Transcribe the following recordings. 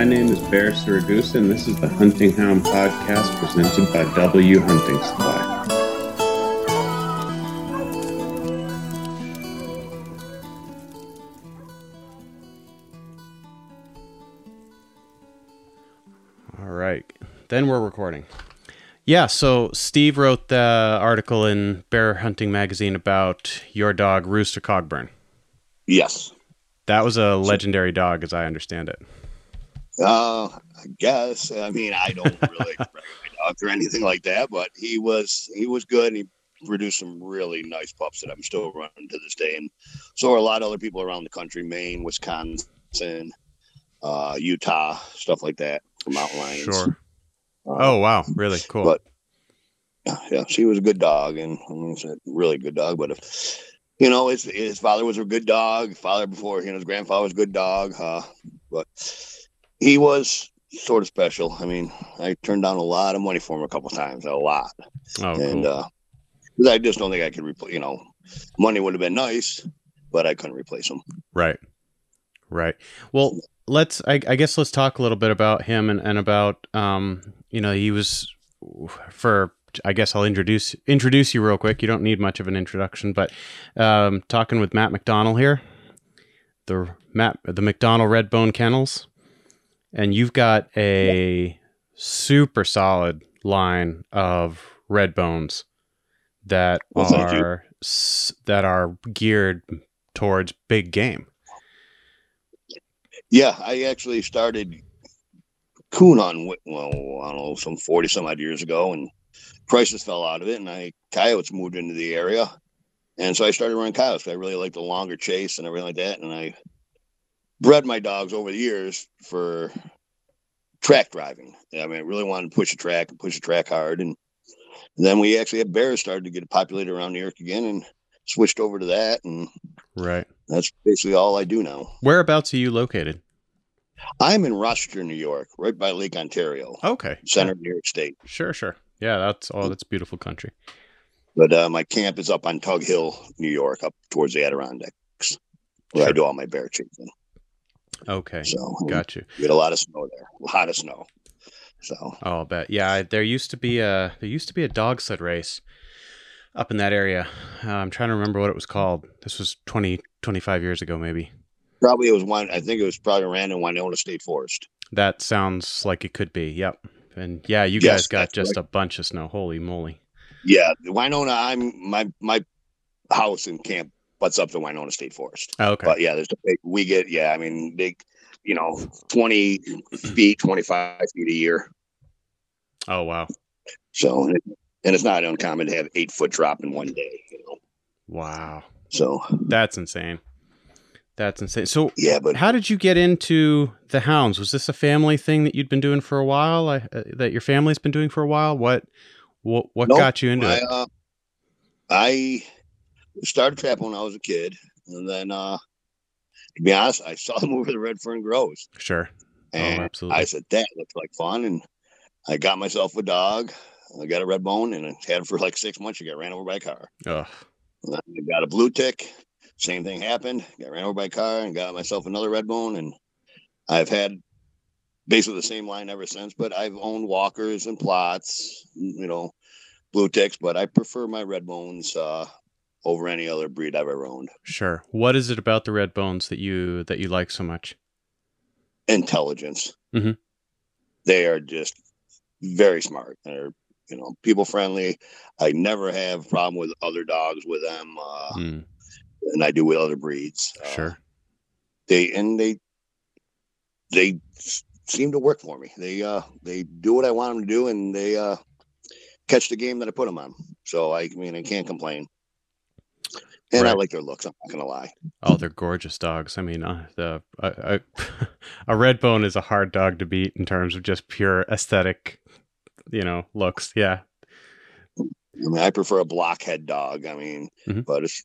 My name is Bear Saragusa, and this is the Hunting Hound Podcast presented by W Hunting Supply. All right. Then we're recording. Yeah, so Steve wrote the article in Bear Hunting Magazine about your dog, Rooster Cogburn. Yes. That was a legendary dog, as I understand it. Uh, I guess. I mean, I don't really brag my dogs or anything like that, but he was he was good. And he produced some really nice pups that I'm still running to this day, and so are a lot of other people around the country: Maine, Wisconsin, uh, Utah, stuff like that for mountain lions. Sure. Uh, Oh, wow. Really cool. But yeah, she was a good dog, and I mean, it's a really good dog. But if you know, his his father was a good dog. Father before, you know, his grandfather was a good dog. Uh, but he was sort of special. I mean, I turned down a lot of money for him a couple times, a lot, oh, and cool. uh, I just don't think I could replace. You know, money would have been nice, but I couldn't replace him. Right. Right. Well, let's, I, I guess let's talk a little bit about him and, and about, um, you know, he was for, I guess I'll introduce, introduce you real quick. You don't need much of an introduction, but, um, talking with Matt McDonald here, the Matt, the McDonald Redbone Kennels, and you've got a super solid line of red bones that Well, are, that are geared towards big game. Yeah, I actually started coon on well, I don't know, some forty some odd years ago, and prices fell out of it, and I coyotes moved into the area, and so I started running coyotes. I really like the longer chase and everything like that, and I bred my dogs over the years for track driving. I mean, I really wanted to push a track and push a track hard, and then we actually had bears started to get populated around New York again, and switched over to that, and Right. that's basically all I do now. Whereabouts are you located? I'm in Rochester, New York, right by Lake Ontario, Okay. center of New York State. Sure, sure. Yeah, that's oh, that's beautiful country. But uh, my camp is up on Tug Hill, New York, up towards the Adirondacks, where I do all my bear chasing. Okay. So Got you. we had a lot of snow there, a lot of snow. So Oh, I'll bet. Yeah, there used to be a there used to be a dog sled race up in that area. Uh, I'm trying to remember what it was called. This was 20 25 years ago maybe. probably it was one. I think it was probably ran in Winona State Forest. That sounds like it could be. Yep. And yeah, you Yes, guys got just a bunch of snow. Holy moly. Yeah, Winona. I'm my my house and camp butts up to Winona State Forest. Oh, okay. But yeah, there's a big. We get yeah. I mean, big. You know, twenty feet, twenty five feet a year. oh, wow. So, and it- and it's not uncommon to have eight foot drop in one day, you know. Wow. So, That's insane. That's insane. So, yeah, but How did you get into the hounds? Was this a family thing that you'd been doing for a while? I, uh, that your family's been doing for a while? What what what Nope. got you into I, it? uh, I started trapping when I was a kid, and then, uh, to be honest, I saw the movie The Red Fern Grows, Sure. and absolutely. I said that looks like fun, and I got myself a dog. I got a red bone, and I had it for like six months. She got ran over by a car. Ugh. I got a blue tick. Same thing happened. Got ran over by a car and got myself another red bone. And I've had basically the same line ever since. But I've owned walkers and Plotts, you know, blue ticks. But I prefer my red bones uh, over any other breed I've ever owned. Sure. What is it about the red bones that you that you like so much? Intelligence. Mhm. They are just very smart. They're you know people friendly. I never have a problem with other dogs with them, uh, Mm, and I do with other breeds. Uh, sure. they and they they seem to work for me. They uh they do what I want them to do, and they uh catch the game that I put them on. So I, mean, I can't complain. And I like their looks. I'm not gonna lie. Oh, they're gorgeous dogs. I mean, uh, the a red bone is a hard dog to beat in terms of just pure aesthetic, you know, looks. Yeah. I mean, I prefer a blockhead dog. I mean, Mhm. but it's,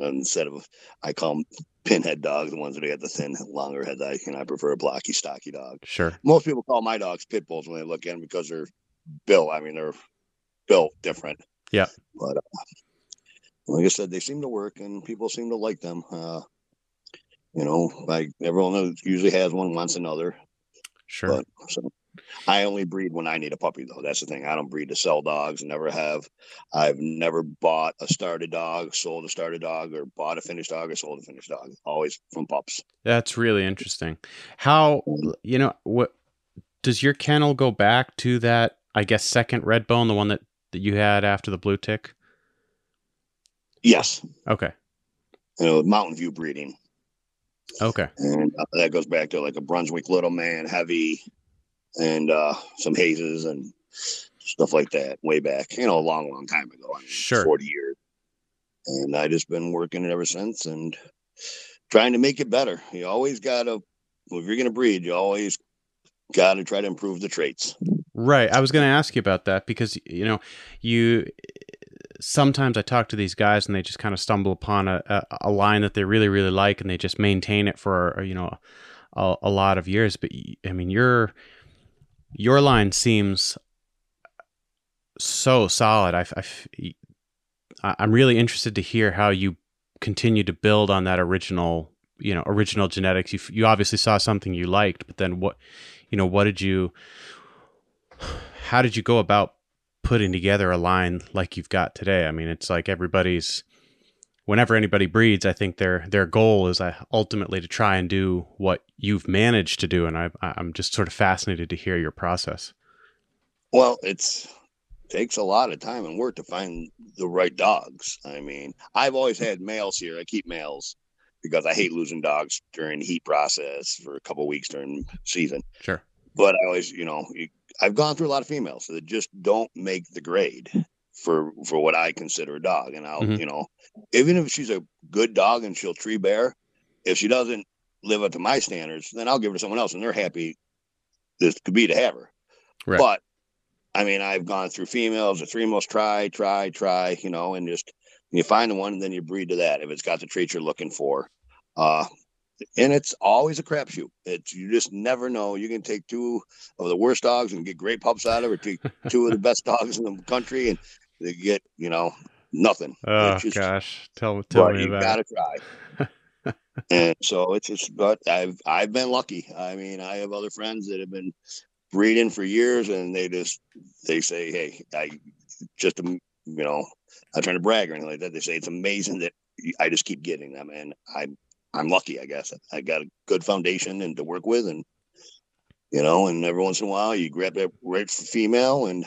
instead of I call them pinhead dogs, the ones that got the thin, longer head. I you know I prefer a blocky, stocky dog. Sure. Most people call my dogs pit bulls when they look at them because they're built. I mean, they're built different. Yeah. But uh, like I said, they seem to work, and people seem to like them. Uh, you know, like everyone knows, usually has one, wants another. Sure. But so I only breed when I need a puppy, though. That's the thing. I don't breed to sell dogs. Never have. I've never bought a started dog, sold a started dog, or bought a finished dog or sold a finished dog. Always from pups. That's really interesting. How you know what does your kennel go back to that? I guess second red bone, the one that that you had after the blue tick. Yes. Okay. You know, Mountain View breeding. Okay. And uh, that goes back to like a Brunswick little man, heavy, and uh, some hazes and stuff like that way back, you know, a long, long time ago. I mean, Sure. 40 years. And I just been working it ever since and trying to make it better. You always got to, if you're going to breed, you always got to try to improve the traits. Right. I was going to ask you about that because you know, you sometimes I talk to these guys and they just kind of stumble upon a, a, a line that they really really like and they just maintain it for uh, you know a, a lot of years. But I mean, your your line seems so solid. I, I, I'm really interested to hear how you continue to build on that original you know original genetics. You you obviously saw something you liked, but then what you know what did you how did you go about putting together a line like you've got today? I mean, it's like everybody's whenever anybody breeds, I think their their goal is uh, ultimately to try and do what you've managed to do, and I, I'm just sort of fascinated to hear your process. Well, it's takes a lot of time and work to find the right dogs. I mean, I've always had males here. I keep males because I hate losing dogs during the heat process for a couple of weeks during season. Sure. But I always, you know, you- I've gone through a lot of females that just don't make the grade for for what I consider a dog. And I'll, Mhm. you know, even if she's a good dog and she'll tree bear, if she doesn't live up to my standards, then I'll give her to someone else, and they're happy. This could be to have her. Right. But I mean, I've gone through females, the three most try, try, try, you know, and just you find the one and then you breed to that if it's got the traits you're looking for. Uh, and it's always a crapshoot. It's you just never know. You can take two of the worst dogs and get great pups out of it, or take two of the best dogs in the country and they get, you know, nothing. Oh just- gosh, tell tell me you about gotta try. and so it's just but I've I've been lucky. I mean, I have other friends that have been breeding for years and they just they say, Hey, I just you know, I'm trying to brag or anything like that. They say it's amazing that I just keep getting them and I I'm lucky, I guess. I got a good foundation and to work with and you know, and every once in a while you grab that right female and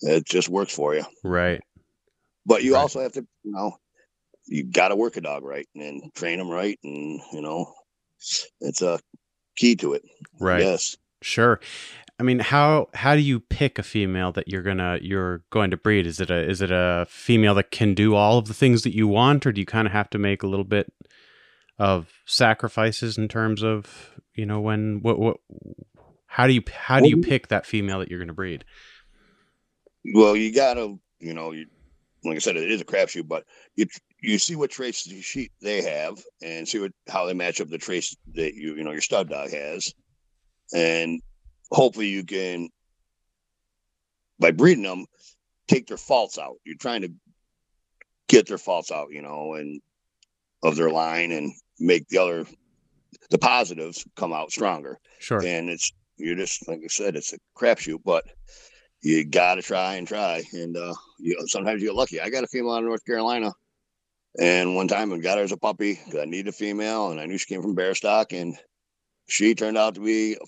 it just works for you. Right. But you Right. also have to, you know, you got to work a dog right and train them right, and you know, it's a key to it. Right. Yes. Sure. I mean, how how do you pick a female that you're gonna you're going to breed? Is it a is it a female that can do all of the things that you want, or do you kind of have to make a little bit of sacrifices in terms of you know when what what how do you how do you pick that female that you're going to breed? Well, you got to, you know, you, like I said, it is a crapshoot, but you you see what traits the sheep they have, and see what how they match up the traits that you you know your stud dog has, and hopefully you can by breeding them take their faults out. You're trying to get their faults out, you know, and of their line and make the other the positives come out stronger. Sure. And it's you're just like I said, it's a crapshoot, but you got to try and try. And uh, you know, sometimes you get lucky. I got a female out of North Carolina, and one time I got her as a puppy 'cause I needed a female, and I knew she came from bear stock, and she turned out to be a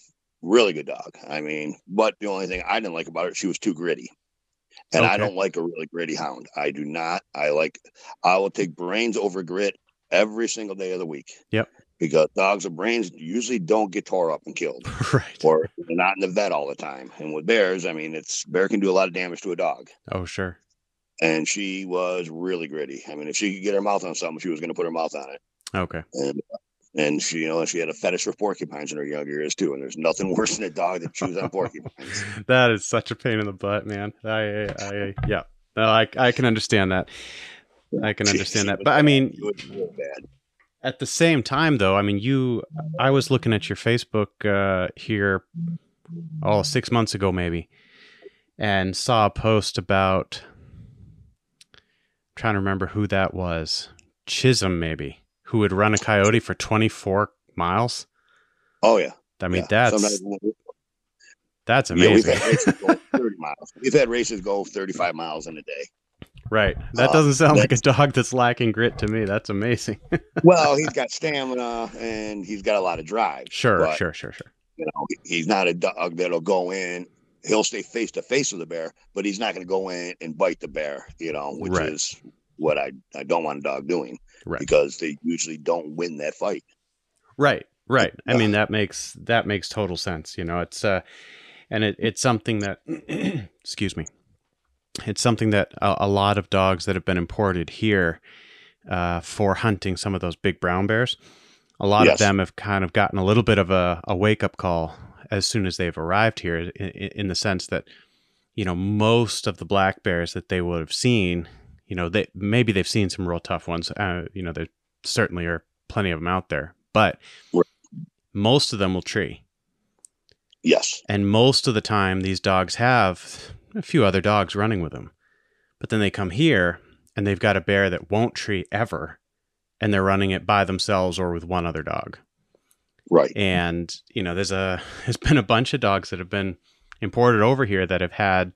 really good dog. I mean, but the only thing I didn't like about her, she was too gritty. And I don't like a really gritty hound. I do not. I like, I will take brains over grit every single day of the week. Yep. Because dogs with brains usually don't get tore up and killed right. or they're not in the vet all the time. And with bears, I mean, it's bear can do a lot of damage to a dog. Oh, sure. And she was really gritty. I mean, if she could get her mouth on something, she was going to put her mouth on it. Okay. And and she, you know, she had a fetish for porcupines in her younger years too. And there's nothing worse than a dog that chews on porcupines. that is such a pain in the butt, man. I, I, I yeah. No, I, I can understand that. I can understand that. But I mean, She was real bad. at the same time, though, I mean, you, I was looking at your Facebook uh, here, oh, six months ago, maybe, and saw a post about, trying to remember who that was, Chisholm, maybe, who would run a coyote for 24 miles. Oh yeah, I mean, Yeah, that's that's yeah, we've amazing. had races go 30 miles. We've had races go 35 miles in a day. Right. That Uh, doesn't sound like a dog that's lacking grit to me. That's amazing. Well, he's got stamina and he's got a lot of drive. sure, but, sure, sure, sure. You know, he's not a dog that'll go in. He'll stay face to face with the bear, but he's not going to go in and bite the bear. You know, which Right. is what I I don't want a dog doing Right. because they usually don't win that fight. Right, right. I mean that makes that makes total sense. You know, it's uh, and it, it's something that, excuse me, it's something that a, a lot of dogs that have been imported here uh, for hunting some of those big brown bears, a lot of them have kind of gotten a little bit of a, a wake up call as soon as they've arrived here, in, in the sense that, you know, most of the black bears that they would have seen, you know, they maybe they've seen some real tough ones. Uh, you know, there certainly are plenty of them out there, but most of them will tree. Yes, And most of the time, these dogs have a few other dogs running with them. But then they come here and they've got a bear that won't tree ever. And they're running it by themselves or with one other dog. right. And, you know, there's a, there's been a bunch of dogs that have been imported over here that have had,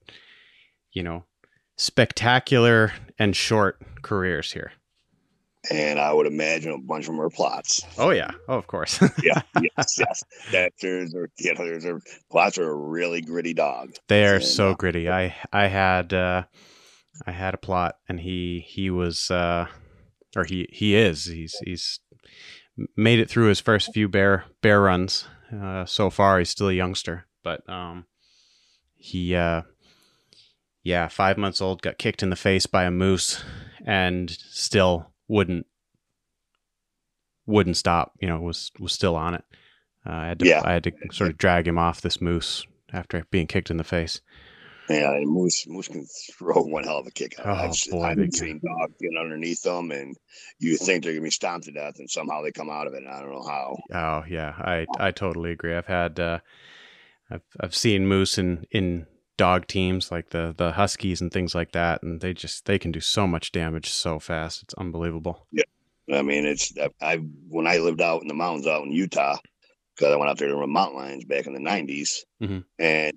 you know, spectacular and short careers here. And I would imagine a bunch of them are Plotts. Oh, yeah. Oh, of course. Yeah, yes, yes. That there's a you know there's a Plotts are a really gritty dog. They are And, so uh, gritty. I I had uh, I had a Plott, and he he was uh, or he he is he's he's made it through his first few bear bear runs. Uh, so far, he's still a youngster, but um, he uh, yeah, five months old, got kicked in the face by a moose, and still wouldn't wouldn't stop. You know, was was still on it. Uh, I had to Yeah. I had to sort of drag him off this moose after being kicked in the face. Yeah, and Moose Moose can throw one hell of a kick. Oh, I've, boy, I've been can. dogs get underneath them, and you think they're gonna be stomped to death, and somehow they come out of it. And I don't know how. Oh yeah, I I totally agree. I've had uh, I've I've seen moose in in dog teams like the the huskies and things like that, and they just they can do so much damage so fast. It's unbelievable. Yeah, I mean, it's I, when I lived out in the mountains out in Utah, because I went out there to run mountain lions back in the 90s, Mhm. and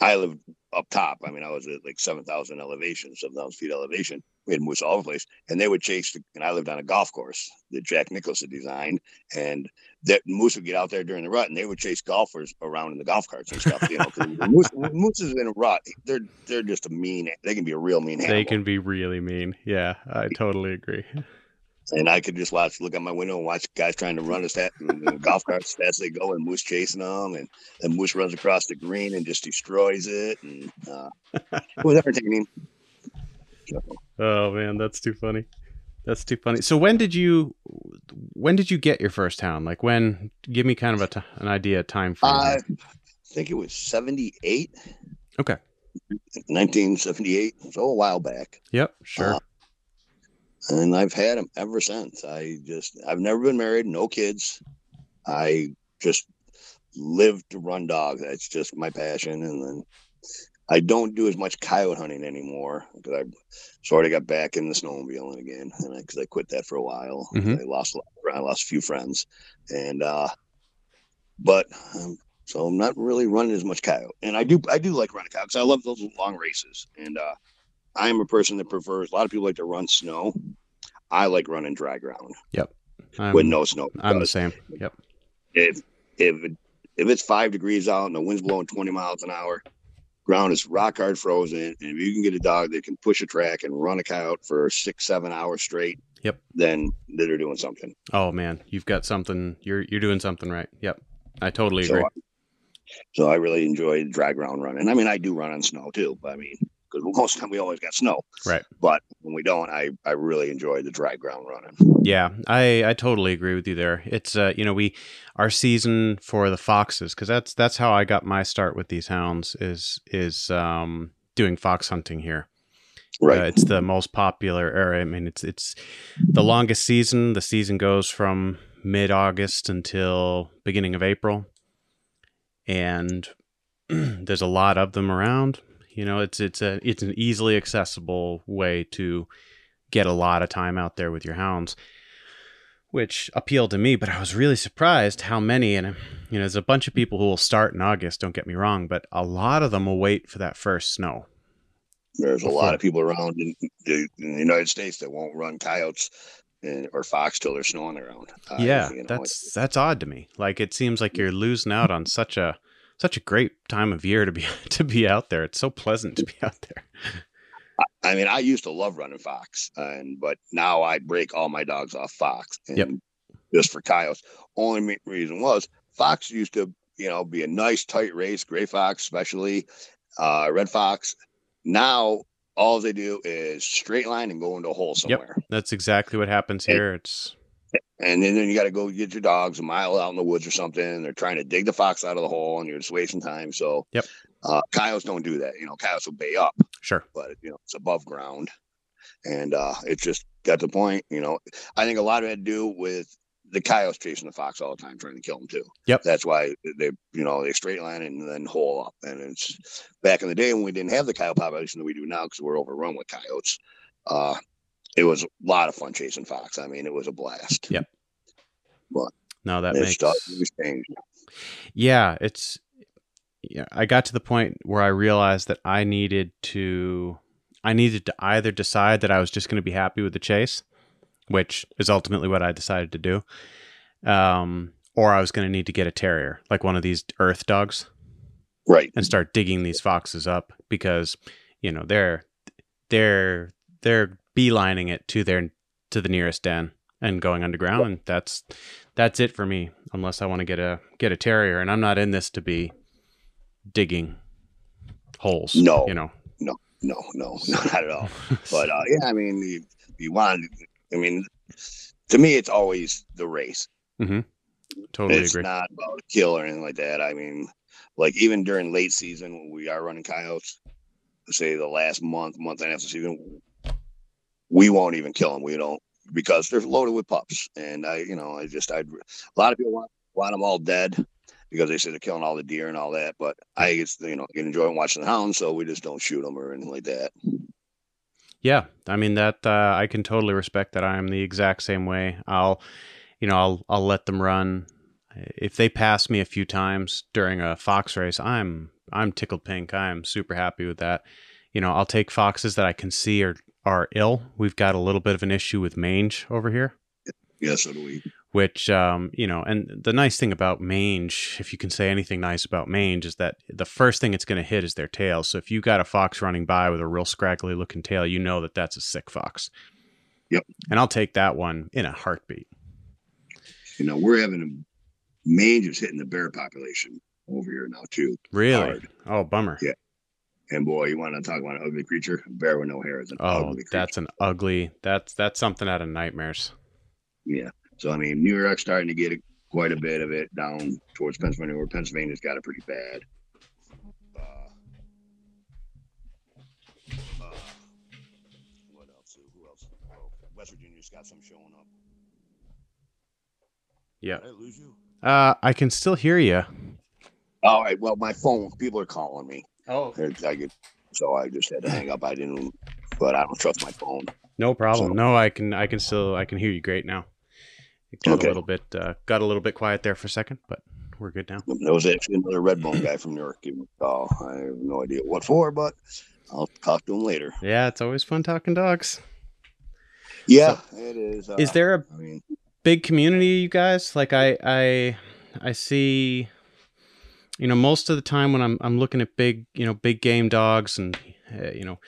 I lived up top. I mean, I was at like seven thousand elevation, seven thousand feet elevation. We had moose all over the place, and they would chase. The, and I lived on a golf course that Jack Nicklaus had designed, and that moose would get out there during the rut, and they would chase golfers around in the golf carts and stuff. You know, moose, moose is in a rut. They're they're just a mean. They can be a real mean. They animal. can be really mean. Yeah, I totally agree. And I could just watch, look out my window and watch guys trying to run as that golf carts as they go, and Moose chasing them, and then Moose runs across the green and just destroys it, and uh, it was entertaining. So, Oh man, that's too funny. That's too funny. So when did you when did you get your first hound? Like when? Give me kind of a t- an idea time frame. I think it was seventy eight. Okay. 1978, so a while back, Yep. Sure. uh, and I've had him ever since. I just, I've never been married, no kids. I just live to run dogs. That's just my passion. And then I don't do as much coyote hunting anymore because I sort of got back in the snowmobiling again, and because I, quit that for a while, Mhm. I lost a lot- I lost a few friends, and uh, but um, so I'm not really running as much coyote, and I do I do like running coyote because I love those long races, and uh, I am a person that prefers. A lot of people like to run snow. I like running dry ground I'm, with no snow. I'm the same. Yep. if if if it's five degrees out and the wind's blowing 20 miles an hour, ground is rock hard frozen. And if you can get a dog that can push a track and run a coyote for six, seven hours straight, Yep. then they're doing something. Oh man, you've got something. You're you're doing something right. Yep. I totally So, agree. I- so I really enjoy dry ground running. I mean, I do run on snow too, but I mean, because most of the time we always got snow. Right. But when we don't, I, I really enjoy the dry ground running. Yeah, I I totally agree with you there. It's uh you know we our season for the foxes because that's that's how I got my start with these hounds is is um doing fox hunting here. Right. Uh, it's the most popular area. I mean, it's it's the longest season. The season goes from mid August until beginning of April, and there's a lot of them around. You know, it's it's a it's an easily accessible way to get a lot of time out there with your hounds. which appealed to me. But I was really surprised how many, and you know, there's a bunch of people who will start in August. Don't get me wrong, but a lot of them will wait for that first snow. There's a lot of people around in the, in the United States that won't run coyotes and, or fox till there's snow on the ground. Uh, yeah, you know, that's that's odd to me. Like it seems like you're losing out on such a such a great time of year to be to be out there. It's so pleasant to be out there. I mean, I used to love running fox, and but now I break all my dogs off fox, and yep. just for coyotes. Only reason was fox used to, you know, be a nice tight race. Gray fox, especially uh, red fox. Now all they do is straight line and go into a hole somewhere. Yep. That's exactly what happens here. It's and then, then you got to go get your dogs a mile out in the woods or something. And they're trying to dig the fox out of the hole, and you're just wasting time. So, yep. Uh, coyotes don't do that. You know, coyotes will bay up. Sure. But you know, it's above ground, and uh, it's just got the point. You know, I think a lot of it had to do with the coyotes chasing the fox all the time, trying to kill them too. Yep. That's why they, you know, they straight line and then hole up. And it's back in the day when we didn't have the coyote population that we do now because we're overrun with coyotes. Uh, it was a lot of fun chasing fox. I mean, it was a blast. Yep. But no, that makes changed. Yeah, it's yeah. I got to the point where I realized that I needed to, I needed to either decide that I was just going to be happy with the chase which is ultimately what I decided to do. Um, or I was going to need to get a terrier, like one of these earth dogs, right, and start digging these foxes up because you know they're they're they're beelining it to their to the nearest den and going underground, and that's that's it for me. Unless I want to get a get a terrier, and I'm not in this to be digging holes. No, you know, no, no, no, not at all. but uh, yeah, I mean, you, you want I mean, to me, it's always the race. Mm-hmm. Totally agree. it's agree. not about a kill or anything like that. I mean, like even during late season when we are running coyotes, say the last month, month and a half of season, we won't even kill them. We don't because they're loaded with pups. And I, you know, I just, I, a lot of people want, want them all dead because they say they're killing all the deer and all that. But I, you know, enjoy watching the hounds, so we just don't shoot them or anything like that. Yeah, I mean that uh, I can totally respect that. I am the exact same way. I'll, you know, I'll I'll let them run. If they pass me a few times during a fox race, I'm I'm tickled pink. I am super happy with that. You know, I'll take foxes that I can see are are ill. We've got a little bit of an issue with mange over here. Yes, so do we which um, you know and the nice thing about mange if you can say anything nice about mange is that the first thing it's going to hit is their tail. So if you got a fox running by with a real scraggly looking tail you know that that's a sick fox. Yep. And i'll take that one in a heartbeat. You know we're having a mange is hitting the bear population over here now too. Really? Hard. oh bummer. Yeah and boy you want to talk about an ugly creature bear with no hair is an oh ugly Oh, that's an ugly that's that's something out of nightmares yeah so I mean, New York's starting to get it, quite a bit of it down towards Pennsylvania, where Pennsylvania's got it pretty bad. Uh, uh, what else? Who else? Oh, West Virginia's got some showing up. Yeah. Did I lose you? Uh, I can still hear you. All right. Well, my phone. People are calling me. Oh. I get, so I just had to hang up. I didn't, but I don't trust my phone. No problem. So, no, I can. I can still. I can hear you great now. It got okay. a little bit uh, got a little bit quiet there for a second, but we're good now. There was actually another Redbone guy from New York giving a call. I have no idea what for, but I'll talk to him later. Yeah, it's always fun talking dogs. Yeah, so, it is. Uh, is there a I mean, big community, you guys? Like I, I, I see. You know, most of the time when I'm I'm looking at big, you know, big game dogs and uh, you know,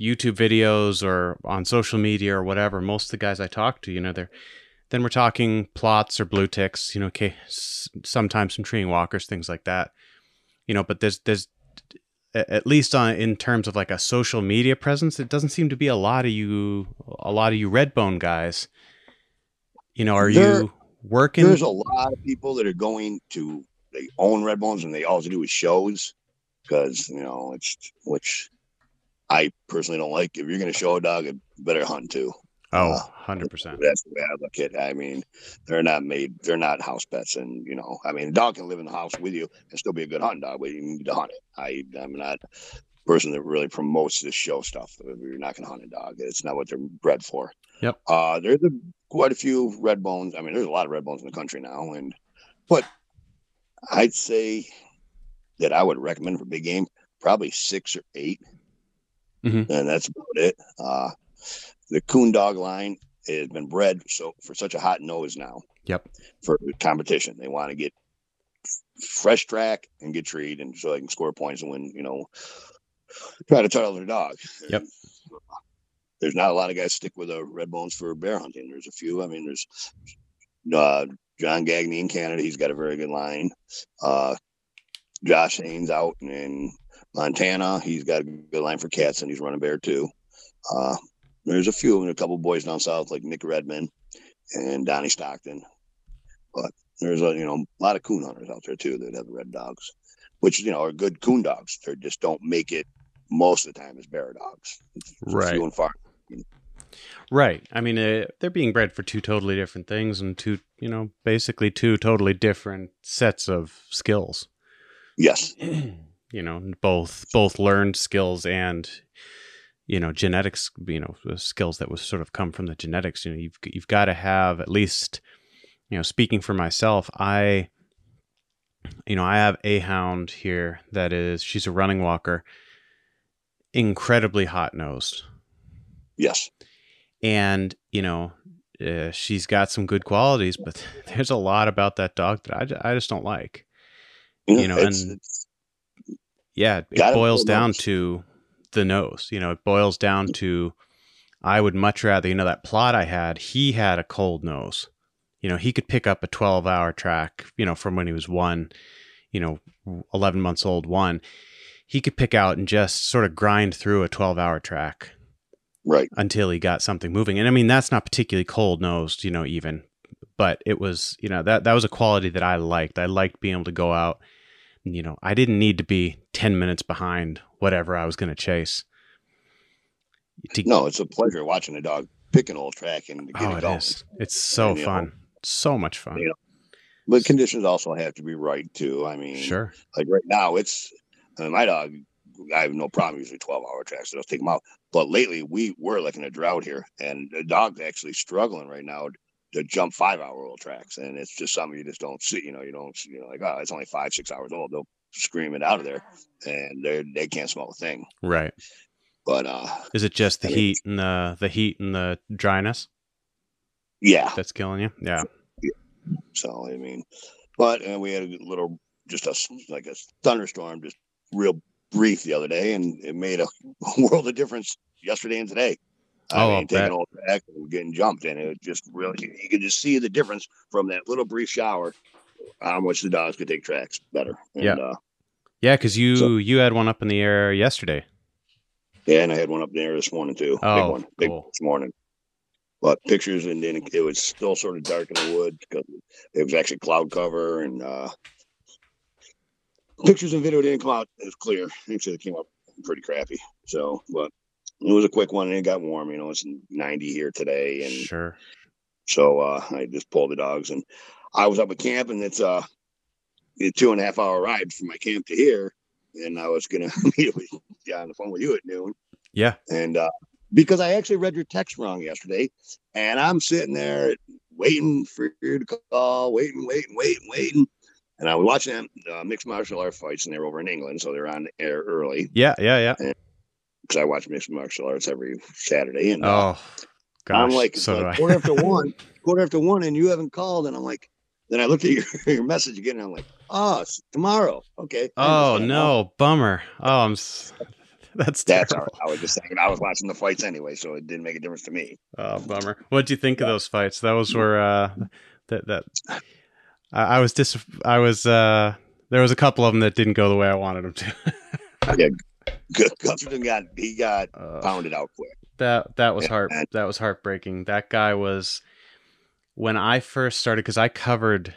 YouTube videos or on social media or whatever, most of the guys I talk to, you know, they're then we're talking Plotts or blue ticks, you know, okay, sometimes some treeing walkers, things like that. You know, but there's there's at least on in terms of like a social media presence, it doesn't seem to be a lot of you a lot of you redbone guys. You know, are there, you working? There's a lot of people that are going to they own Red Bones and they all do is shows because you know it's which I personally don't like. If you're going to show a dog, it better hunt too. Oh, 100%. That's the way I look at it. I mean, they're not made, they're not house pets. And, you know, I mean, a dog can live in the house with you and still be a good hunting dog, but you need to hunt it. I, I'm not a person that really promotes this show stuff. You're not going to hunt a dog. It's not what they're bred for. Yep. Uh, there's a, quite a few red bones. I mean, there's a lot of red bones in the country now, and but I'd say that I would recommend for big game probably six or 8 Mhm. and that's about it. Uh, the coon dog line has been bred so for such a hot nose now. Yep. For competition, they want to get fresh track and get treed, and so they can score points and win. You know, try to title their dog. Yep. There's not a lot of guys stick with a red bones for bear hunting. There's a few. I mean, there's uh, John Gagney in Canada. He's got a very good line. Uh, Josh Haynes out in Montana. He's got a good line for cats, and he's running bear too. Uh, there's a few and a couple boys down south like Nick Redman and Donnie Stockton. But there's a you know a lot of coon hunters out there too that have red dogs, which you know are good coon dogs. They just don't make it most of the time as bear dogs. It's Right. Few and far. Right. I mean, uh, they're being bred for two totally different things and two, you know, basically two totally different sets of skills. Yes. you know, both both learned skills and you know genetics. You know, skills that was sort of come from the genetics. You know, you've you've got to have at least, you know, speaking for myself, I, you know, I have a hound here that is she's a running walker, incredibly hot nosed Yes. And you know uh, she's got some good qualities but there's a lot about that dog that I, I just don't like You know, it's, and- it's, yeah it boils down nose. to the nose you know it boils down to i would much rather you know that Plott i had he had a cold nose. You know he could pick up a 12 hour track you know from when he was one you know 11 months old one. He could pick out and just sort of grind through a 12 hour track right. until he got something moving. And I mean, that's not particularly cold nosed, you know, even, but it was, you know, that, that was a quality that I liked. I liked being able to go out, you know, I didn't need to be 10 minutes behind whatever I was going to chase. To- No, it's a pleasure watching a dog pick an old track and get oh, it going. is. It's so And, you know, fun. So much fun. Yeah. But conditions also have to be right too. I mean, Sure. like right now, it's uh, my dog. I have no problem using 12 hour tracks, so I'll take them out. But lately, we were like in a drought here, and the dog's actually struggling right now to jump five hour old tracks. And it's just something you just don't see. You know, you don't, you know, like, oh, it's only five, six hours old. They'll scream it out of there, and they they can't smell a thing. Right. But uh, Is it just the I mean- heat and the, the heat and the dryness yeah. that's killing you? Yeah. So I mean, but uh, we had a little, just a like a thunderstorm, just real brief the other day, and it made a world of difference yesterday and today. I Oh, I'll mean, taking all back and getting jumped, and it just really you, could just see the difference from that little brief shower. How much the dogs could take tracks better. And, Yeah. uh, Yeah. Cause you, So- you had one up in the air yesterday. yeah, and I had one up there this morning too. Oh, big one, big cool. one this morning. But pictures, and then it was still sort of dark in the woods because it was actually cloud cover, and uh, pictures and video didn't come out as clear. Actually, it came out pretty crappy. So, but it was a quick one, and it got warm. You know, it's 90 here today, and Sure. so uh, I just pulled the dogs, and I was up at camp, and it's uh, a two and a half hour ride from my camp to here, and I was gonna immediately get on the phone with you at noon. Yeah. And uh, because I actually read your text wrong yesterday, and I'm sitting there waiting for you to call, waiting, waiting, waiting, waiting. And I was watching them uh, mixed martial art fights, and they're over in England, so they're on air early Yeah. Yeah. Yeah. Because I watch mixed martial arts every Saturday. And Oh, gosh. I'm like, so like quarter after one, quarter after one, and you haven't called. And I'm like, then I looked at your, your message again, and I'm like, oh, tomorrow. Okay. Oh no, bummer. Oh, I'm. S- that's That's right. I was just saying, I was watching the fights anyway, so it didn't make a difference to me. Oh, bummer. What do you think of those fights? That was where uh, that that I, I was dis. I was uh, there was a couple of them that didn't go the way I wanted them to. Gu- Gustafsson got he got Uh, pounded out quick. that that was heart that was heartbreaking. That guy was when I first started because I covered.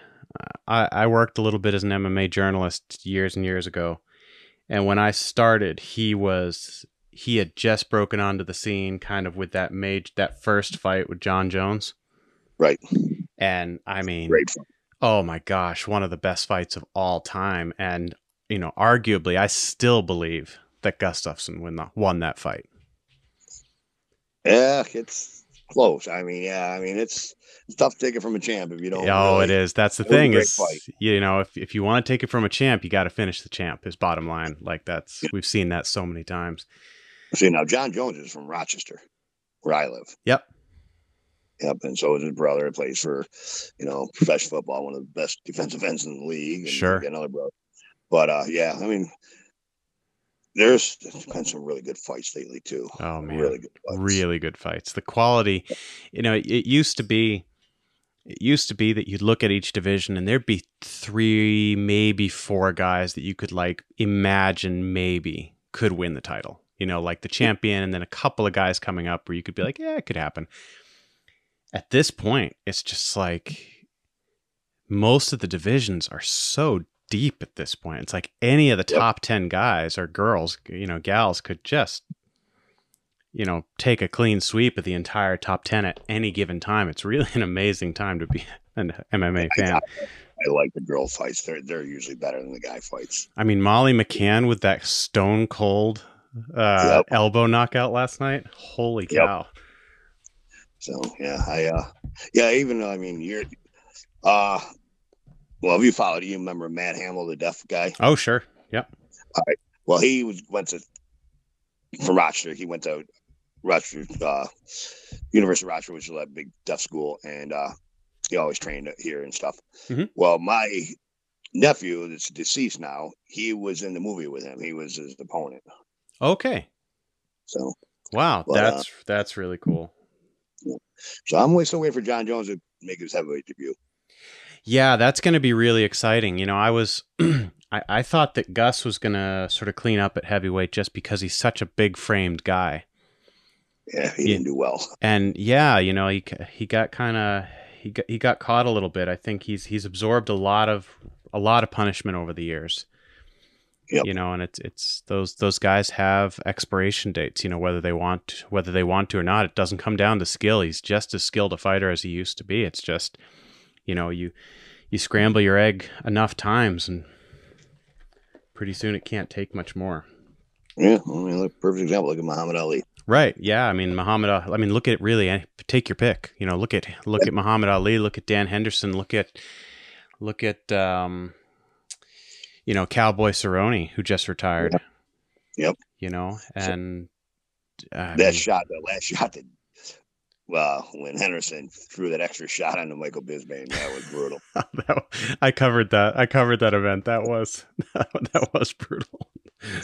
I, I worked a little bit as an MMA journalist years and years ago, and when I started, he was he had just broken onto the scene, kind of with that mage that first fight with Jon Jones, Right. and I mean, Great. oh my gosh, one of the best fights of all time, and you know, arguably, I still believe that Gustafsson win the, won that fight. Yeah, it's close. I mean, yeah, I mean it's, it's tough to take it from a champ if you don't. oh, really- it is. That's the it was a thing is, fight. you know, if if you want to take it from a champ, you got to finish the champ. Is bottom line. Like that's we've seen that so many times. See now, Jon Jones is from Rochester, where I live. Yep. Yep, and so is his brother. He plays for, you know, professional football, one of the best defensive ends in the league. And Sure. Another brother, but uh, yeah, I mean, there's been some really good fights lately too. Oh man, really good fights. really good fights. The quality, you know, it, it used to be, it used to be that you'd look at each division and there'd be three, maybe four guys that you could like imagine maybe could win the title. You know, like the champion, and then a couple of guys coming up where you could be like, yeah, it could happen. At this point, it's just like most of the divisions are so deep at this point. It's like any of the Yep. top 10 guys or girls, you know, gals could just you know, take a clean sweep of the entire top 10 at any given time. It's really an amazing time to be an MMA fan. I like the girl fights. They're they're usually better than the guy fights. I mean, Molly McCann with that stone cold uh, Yep. elbow knockout last night. Holy Yep. cow. So yeah, I uh yeah, even though I mean you're uh well if you followed you remember Matt Hamill, the deaf guy? Oh, sure. Yep. Well he was went to from Rochester, he went to Rochester uh University of Rochester, which is a big deaf school, and uh he always trained here and stuff. Mhm. Well, my nephew that's deceased now, he was in the movie with him. He was his opponent. Okay. So Wow. But, uh, that's that's really cool. so I'm wait- still waiting for Jon Jones to make his heavyweight debut. Yeah, that's going to be really exciting. You know, I was, I, I thought that Gus was going to sort of clean up at heavyweight just because he's such a big framed guy. Yeah, he Yeah. didn't do well. and yeah, you know, he he got kind of he got, he got caught a little bit. I think he's he's absorbed a lot of a lot of punishment over the years. Yep. You know, and it's it's those those guys have expiration dates. You know, whether they want whether they want to or not. It doesn't come down to skill. He's just as skilled a fighter as he used to be. It's just, you know, you you scramble your egg enough times, and pretty soon it can't take much more. Yeah, I mean, look, perfect example. Look at Muhammad Ali. Right. Yeah. I mean, Muhammad. Ali- I mean, look at it really. eh, Take your pick. You know, look at look at Muhammad Ali. Look at Dan Henderson. Look at look at um, you know Cowboy Cerrone who just retired. Yep. You know, and I that mean, shot, that last shot that, well, when Henderson threw that extra shot onto Michael Bisping, that was brutal. that- I covered that. I covered that event. That was that was brutal.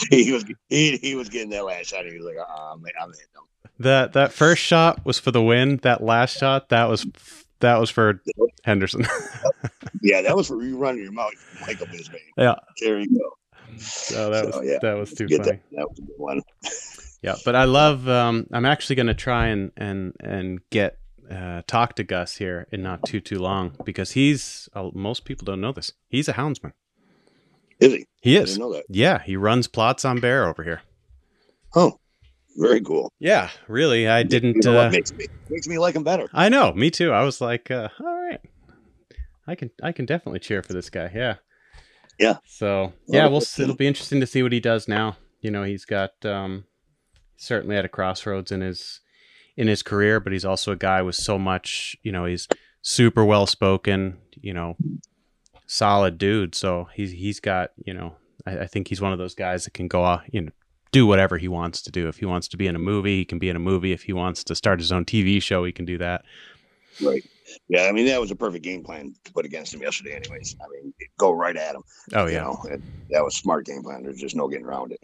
he was he, he was getting that last shot. He was like, oh, I'm, I'm in. That that first shot was for the win. That last shot that was that was for Henderson. Yeah, that was for you running your mouth, Michael Bisping. Yeah. There you go. so that So, was yeah, that was too Get funny. that. That was a good one. Yeah, but I love. Um, I'm actually going to try and and and get uh, talk to Gus here in not too too long because he's. Uh, most people don't know this. He's a houndsman. Is he? He is. know. Yeah, he runs Plotts on bear over here. Oh, very cool. Yeah, really. I You didn't. know what Uh, makes me makes me like him better. I know. Me too. I was like, uh, all right. I can I can definitely cheer for this guy. Yeah. Yeah. So yeah, Well, we'll. It'll be interesting to see what he does now. You know, he's got um, certainly at a crossroads in his in his career, but he's also a guy with so much. You know, he's super well spoken. You know, solid dude. So he's he's got. You know, I, I think he's one of those guys that can go out. You know. Do whatever he wants to do. If he wants to be in a movie, he can be in a movie. If he wants to start his own TV show, he can do that. Right. Yeah, I mean that was a perfect game plan to put against him yesterday. Anyways, I mean go right at him. Oh You yeah. know, and that was smart game plan. There's just no getting around it.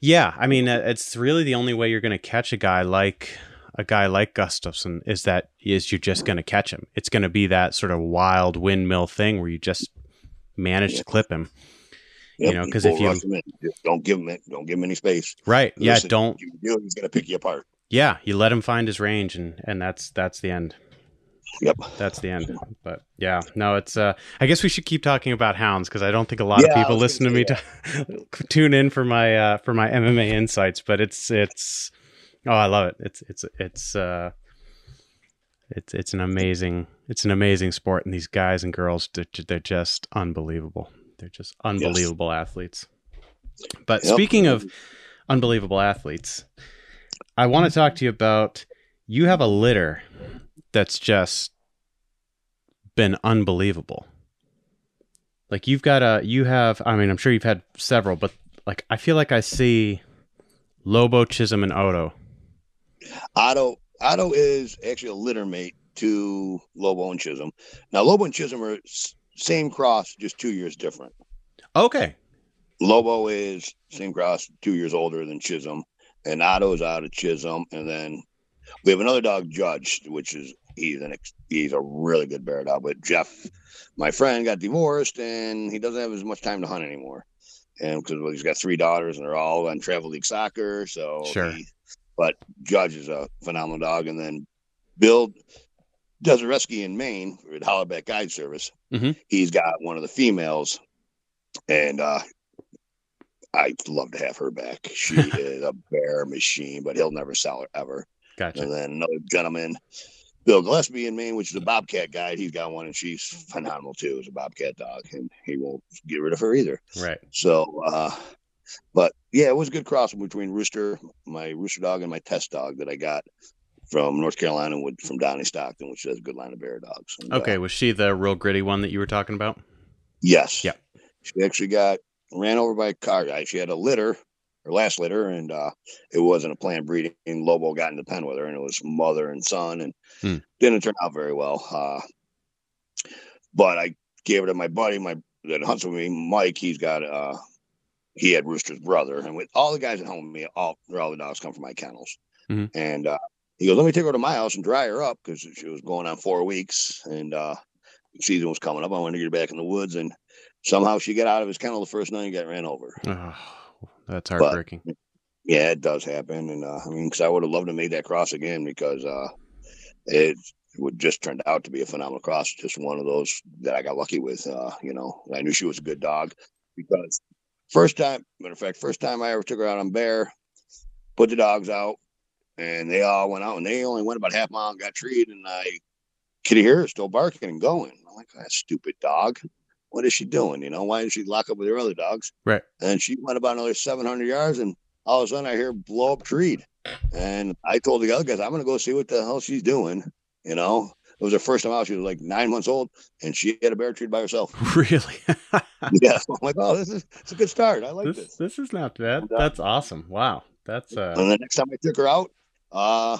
Yeah, I mean, uh, it's really the only way you're going to catch a guy like a guy like Gustafsson is that is you're just going to catch him. It's going to be that sort of wild windmill thing where you just manage to clip him. You know, because if you- rush him in. Just don't give him it, don't give him any space. Right? Yeah. Don't. You do, he's gonna pick you apart. Yeah. You let him find his range, and and that's that's the end. Yep. That's the end. But yeah, no, it's. uh I guess we should keep talking about hounds because I don't think a lot Yeah, of people listen to me to tune in for my uh for my MMA insights. But it's it's. Oh, I love it. It's it's it's uh. It's it's an amazing it's an amazing sport, and these guys and girls they're, they're just unbelievable. They're just unbelievable athletes. But Yep. speaking of unbelievable athletes, I want to talk to you about you have a litter that's just been unbelievable. Like you've got a you have I mean I'm sure you've had several, but like I feel like I see Lobo, Chisholm, and Otto. Otto Otto is actually a litter mate to Lobo and Chisholm. Now Lobo and Chisholm are same cross, just two years different. Okay. Lobo is same cross, two years older than Chisholm, and Otto is out of Chisholm. And then we have another dog, Judge, which is he's an ex- he's a really good bear dog. But Jeff, my friend, got divorced, and he doesn't have as much time to hunt anymore. And because well, he's got three daughters, and they're all on travel league soccer, so Sure. he- but Judge is a phenomenal dog, and then Bill does a rescue in Maine at Hollaback Guide Service. Mhm. He's got one of the females, and uh, I'd love to have her back. She is a bear machine, but he'll never sell her ever. Gotcha. And then another gentleman, Bill Gillespie in Maine, which is a Bobcat guide. He's got one, and she's phenomenal too. It's a Bobcat dog, and he won't get rid of her either. Right. So, uh, but yeah, it was a good cross between Rooster, my Rooster dog, and my test dog that I got from North Carolina with from Donnie Stockton, which has a good line of bear dogs. And, uh, Okay. Was she the real gritty one that you were talking about? yes. Yeah. She actually got ran over by a car guy. She had a litter, her last litter, and uh, it wasn't a planned breeding. Lobo got in the pen with her, and it was mother and son, and Hmm. didn't turn out very well. Uh, but I gave it to my buddy, my that hunts with me, Mike. He's got uh, he had Rooster's brother, and with all the guys at home with me, all all the dogs come from my kennels, Mhm. and uh, he goes, "Let me take her to my house and dry her up because she was going on four weeks, and uh, season was coming up. I wanted to get her back in the woods, and somehow she got out of his kennel the first night and got ran over. Oh, that's heartbreaking. Yeah, it does happen, and uh, I mean, because I would have loved to make that cross again because uh, it would just turned out to be a phenomenal cross. Just one of those that I got lucky with. Uh, you know, I knew she was a good dog because first time, matter of fact, first time I ever took her out on bear, put the dogs out, and they all went out, and they only went about half a mile and got treed, and I could hear her still barking and going. I'm like, that stupid dog. What is she doing? You know, why didn't she lock up with her other dogs? Right. And she went about another 700 yards, and all of a sudden I hear blow up treed. And I told the other guys, I'm going to go see what the hell she's doing. You know, it was her first time out. She was like nine months old, and she had a bear treed by herself. really? yeah. I'm like, oh, this is it's a good start. I like this this. this is not bad. And, uh, That's awesome. Wow. That's uh And the next time I took her out, uh,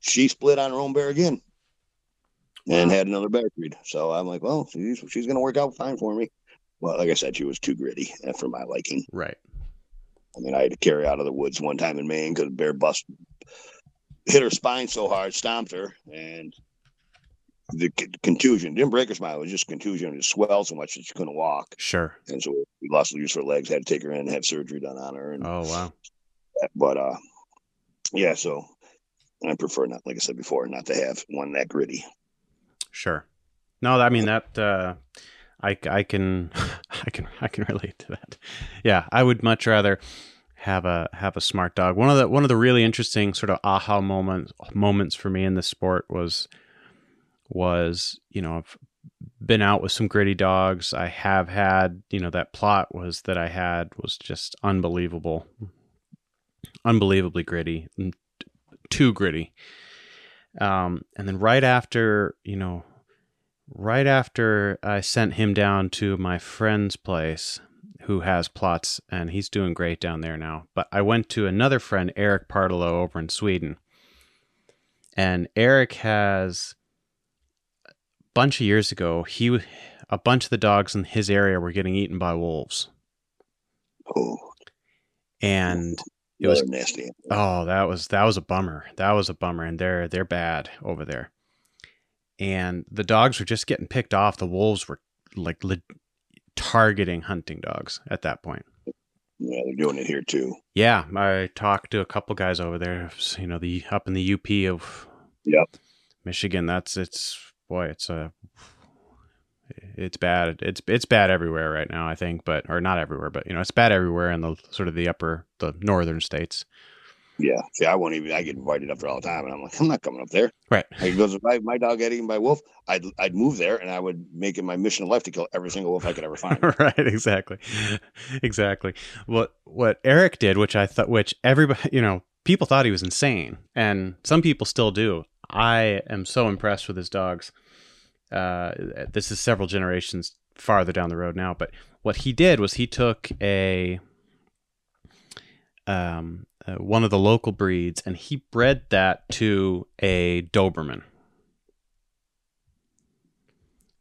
she split on her own bear again and had another bear read. So I'm like, well, she's, she's going to work out fine for me. Well, like I said, she was too gritty for my liking. right. I mean, I had to carry out of the woods one time in Maine because a bear bust hit her spine so hard, stomped her, and the c- contusion didn't break her spine. It was just contusion. It swelled so much that she couldn't walk, Sure. and so we lost the use of her legs. Had to take her in and have surgery done on her. And Oh wow. but uh, yeah. So I prefer not, like I said before, not to have one that gritty. Sure. No, I mean that uh I I can I can I can relate to that. Yeah, I would much rather have a have a smart dog. One of the one of the really interesting sort of aha moments moments for me in this sport was was, you know, I've been out with some gritty dogs. I have had, you know, that Plott was that I had was just unbelievable. Unbelievably gritty. Too gritty. Um and then right after, you know, right after I sent him down to my friend's place who has Plotts and he's doing great down there now. But I went to another friend, Eric Partolo, over in Sweden. And Eric has a bunch of years ago, he a bunch of the dogs in his area were getting eaten by wolves. Oh, And it was nasty. Oh, that was that was a bummer. That was a bummer, and they're they're bad over there. And the dogs were just getting picked off. The wolves were like le- targeting hunting dogs at that point. Yeah, they're doing it here too. Yeah, I talked to a couple guys over there. You know, the up in the UP of Yep. Michigan. That's it's boy, it's a it's bad. It's it's bad everywhere right now. I think, but or not everywhere, but you know, it's bad everywhere in the sort of the upper the northern states. Yeah. See, I won't even. I get invited up there all the time, and I'm like, I'm not coming up there. Right. He goes, if I, my dog got eaten by a wolf, I'd I'd move there, and I would make it my mission of life to kill every single wolf I could ever find. right exactly exactly what what eric did which i thought which everybody you know people thought he was insane, and some people still do. I am so impressed with his dogs. Uh, this is several generations farther down the road now, but what he did was he took a um, uh, one of the local breeds and he bred that to a Doberman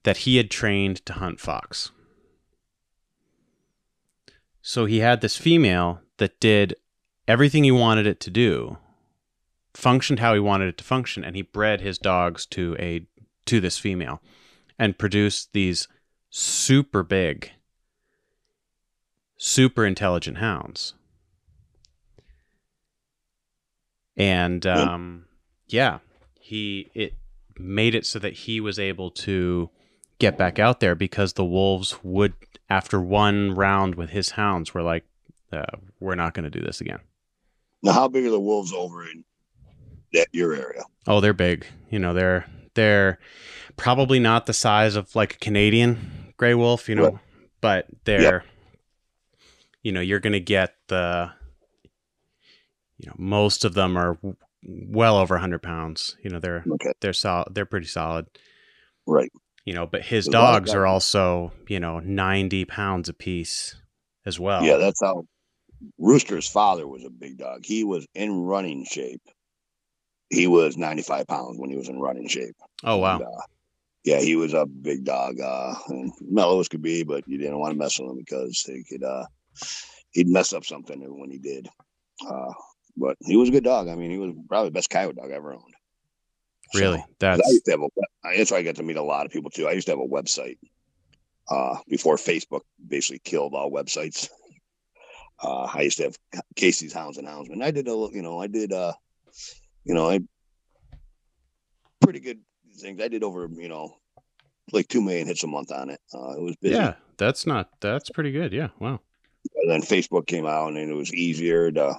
that he had trained to hunt fox. So he had this female that did everything he wanted it to do, functioned how he wanted it to function, and he bred his dogs to a to this female and produced these super big, super intelligent hounds. And um, yeah, he it made it so that he was able to get back out there because the wolves would after one round with his hounds were like uh, we're not going to do this again Now, how big are the wolves over in that your area? oh they're big you know they're they're probably not the size of like a canadian gray wolf you know Right. but they're you know you're going to get the you know most of them are well over 100 pounds you know they're Okay, they're solid they're pretty solid right. you know but his There's a lot of dogs are also you know 90 pounds a piece as well Yeah, that's how Rooster's father was a big dog. He was in running shape. He was 95 pounds when he was in running shape. oh wow And, uh, yeah, he was a big dog, uh, and mellow as could be, but you didn't want to mess with him because he could, uh, he'd mess up something when he did. Uh, but he was a good dog. I mean, he was probably the best coyote dog I ever owned. So- that's I used to have a. That's why I got to meet a lot of people too. I used to have a website uh, before Facebook basically killed all websites. Uh, I used to have Casey's Hounds and Houndsmen. I did a, li- you know, I did, uh, you know, I pretty good things. I did over, you know, like two million hits a month on it. Uh, it was busy. yeah that's not that's pretty good yeah wow And then Facebook came out, and it was easier to,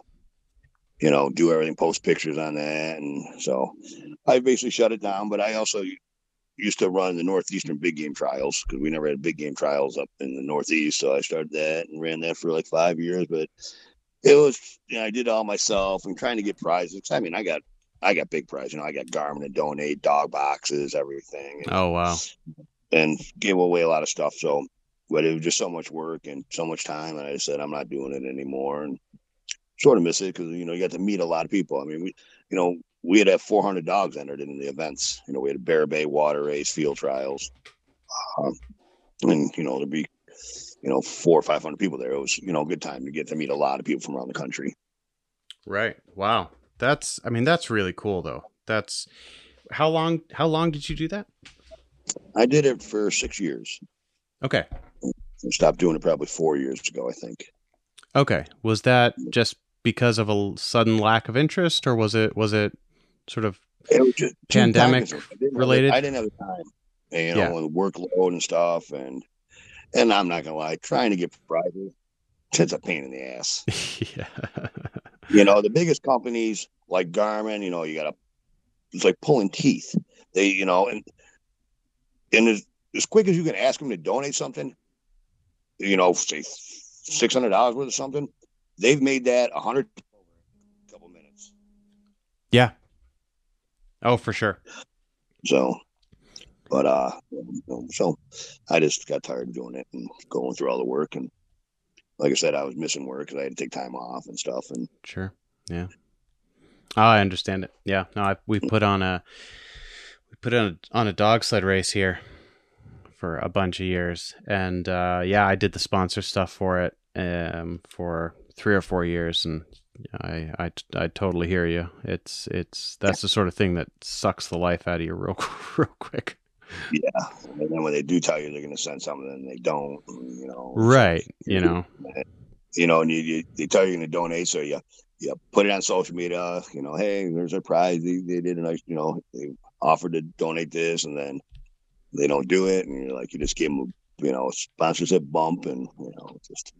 you know, do everything, post pictures on that, and so I basically shut it down. But I also used to run the northeastern big game trials because we never had big game trials up in the northeast. So I started that and ran that for like five years. But it was, you know, I did all myself and trying to get prizes. I mean, I got, I got big prizes. You know, I got Garmin to donate, dog boxes, everything. And, oh wow and gave away a lot of stuff. So, but it was just so much work and so much time, and I said I'm not doing it anymore, and sort of miss it because you know you got to meet a lot of people. I mean, we, you know, we had have 400 dogs entered in the events. You know, we had a Bear Bay water race, field trials, um, and you know there'd be, you know, four or 500 people there. It was you know a good time to get to meet a lot of people from around the country. right wow that's i mean that's really cool though that's how long how long did you do that I did it for six years. okay I stopped doing it probably four years ago, I think. okay was that just because of a sudden lack of interest or was it was it sort of It was just Pandemic. I didn't have related? I didn't have the time, and, you Yeah. know, and workload and stuff, and and I'm not gonna lie, trying to get prizes, it's a pain in the ass. yeah You know, the biggest companies like Garmin, you know, you gotta, it's like pulling teeth. They, you know, and and as, as quick as you can ask them to donate something, you know, say six hundred dollars worth of something, they've made that a hundred couple minutes. yeah oh for sure So, but uh, so I just got tired of doing it and going through all the work. And like I said, I was missing work because I had to take time off and stuff. And Sure. Yeah. Oh, I understand it. Yeah. No, I, we put on a we put on a, on a dog sled race here for a bunch of years, and uh, yeah, I did the sponsor stuff for it um, for three or four years, and I, I I totally hear you. It's it's that's the sort of thing that sucks the life out of you real real quick. Yeah, and then when they do tell you they're going to send something, and they don't. You know, Right. You know. you know, and you, you they tell you you're going to donate, so you you put it on social media. You know, hey, there's a prize. They, they did a nice, you know, they offered to donate this, and then they don't do it, and you're like, you just give them, you know, a sponsorship bump, and you know, just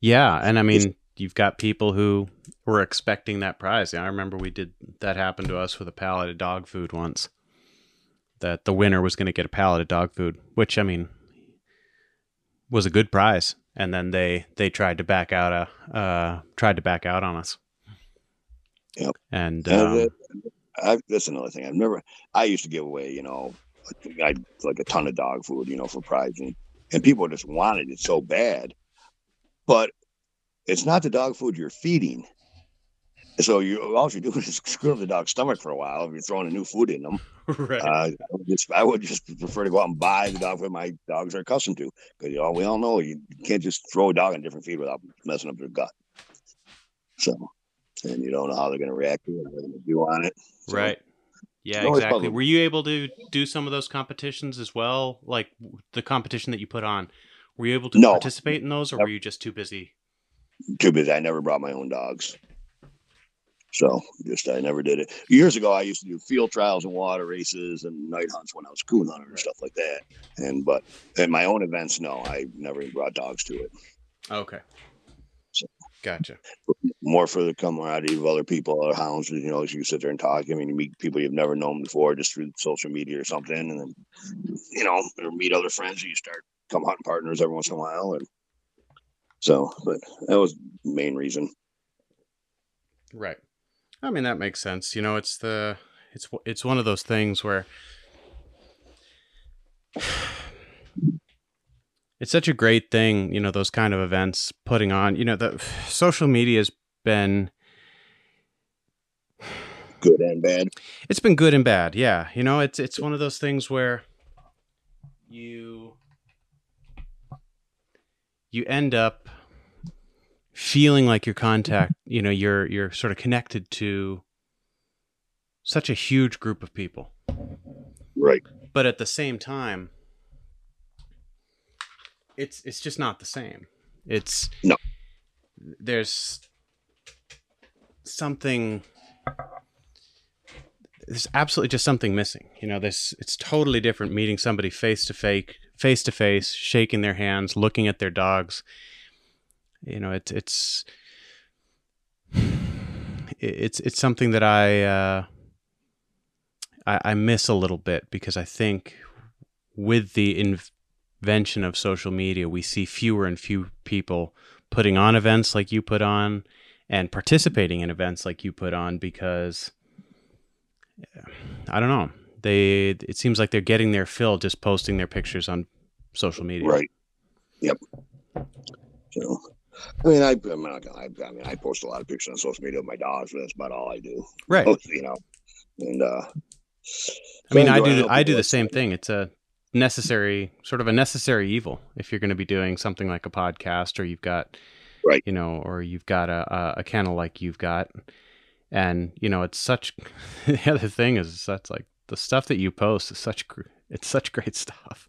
Yeah, and I mean, you've got people who were expecting that prize. Yeah, I remember we did that happened to us with a pallet of dog food once. That the winner was going to get a pallet of dog food, which I mean was a good prize, and then they they tried to back out a uh, tried to back out on us. Yep. And And um, I, that's another thing. I've never. I used to give away, you know, I like a ton of dog food, you know, for prize, and, and people just wanted it so bad. But it's not the dog food you're feeding. So you all you're doing is screw up the dog's stomach for a while if you're throwing a new food in them. right. Uh, I, would just, I would just prefer to go out and buy the dog food my dogs are accustomed to because you know we all know you can't just throw a dog in different feed without messing up their gut. So, and you don't know how they're going to react to it, what they're going to do on it. So, Right. Yeah, exactly. Were you able to do some of those competitions as well? Like the competition that you put on, were you able to No. participate in those or Nope. were you just too busy? Too busy. I never brought my own dogs. So just I never did it. Years ago, I used to do field trials and water races and night hunts when I was coon hunter and Right. stuff like that. And but at my own events, no, I never even brought dogs to it. Okay. So- Gotcha. more for the camaraderie of other people, other hounds. You know, as you sit there and talk. I mean, you meet people you've never known before just through social media or something, and then you know, or meet other friends. And you start come hunting partners every once in a while, and so. But that was the main reason. Right. I mean that makes sense. You know, it's the it's it's one of those things where it's such a great thing, you know, those kind of events putting on, you know, the social media has been Good and bad. it's been good and bad. Yeah. You know, it's it's one of those things where you you end up feeling like your contact, you know, you're you're sort of connected to such a huge group of people. Right. But at the same time it's it's just not the same. It's No. There's something there's absolutely just something missing. You know, this it's totally different meeting somebody face to face, face to face, shaking their hands, looking at their dogs. You know, it's it's it's it's something that I uh, I, I miss a little bit because I think with the invention of social media, we see fewer and fewer people putting on events like you put on and participating in events like you put on because I don't know. They it seems like they're getting their fill just posting their pictures on social media. Right. Yep. So, I mean, I, I'm not gonna, I, I mean, I post a lot of pictures on social media of my dogs, but that's about all I do. Right. You know, and uh, I mean, I do. I do the same thing. It's a necessary sort of a necessary evil if you're going to be doing something like a podcast or you've got Right. you know or you've got a a, a kennel like you've got and you know it's such the other thing is that's like the stuff that you post is such it's such great stuff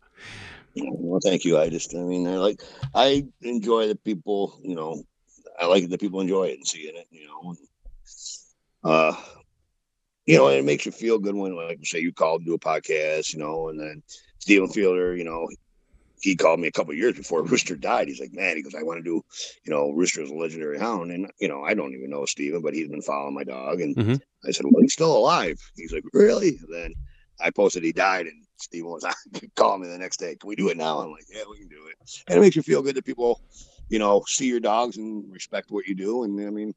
Well, thank you. I just, I mean, I like, I enjoy that people, you know, I like that people enjoy it and seeing it, you know. And, uh, you know, and it makes you feel good when, like, say, you called to do a podcast, you know, and then Stephen Fielder, you know, he called me a couple of years before Rooster died. He's like, man, he goes, I want to do, you know, Rooster is a legendary hound. And, you know, I don't even know Stephen, but he's been following my dog. And Mhm. I said, well, he's still alive. He's like, really? And then I posted he died and Stephen was calling me the next day. Can we do it now? I'm like, yeah, we can do it. And it makes you feel good that people, you know, see your dogs and respect what you do. And I mean,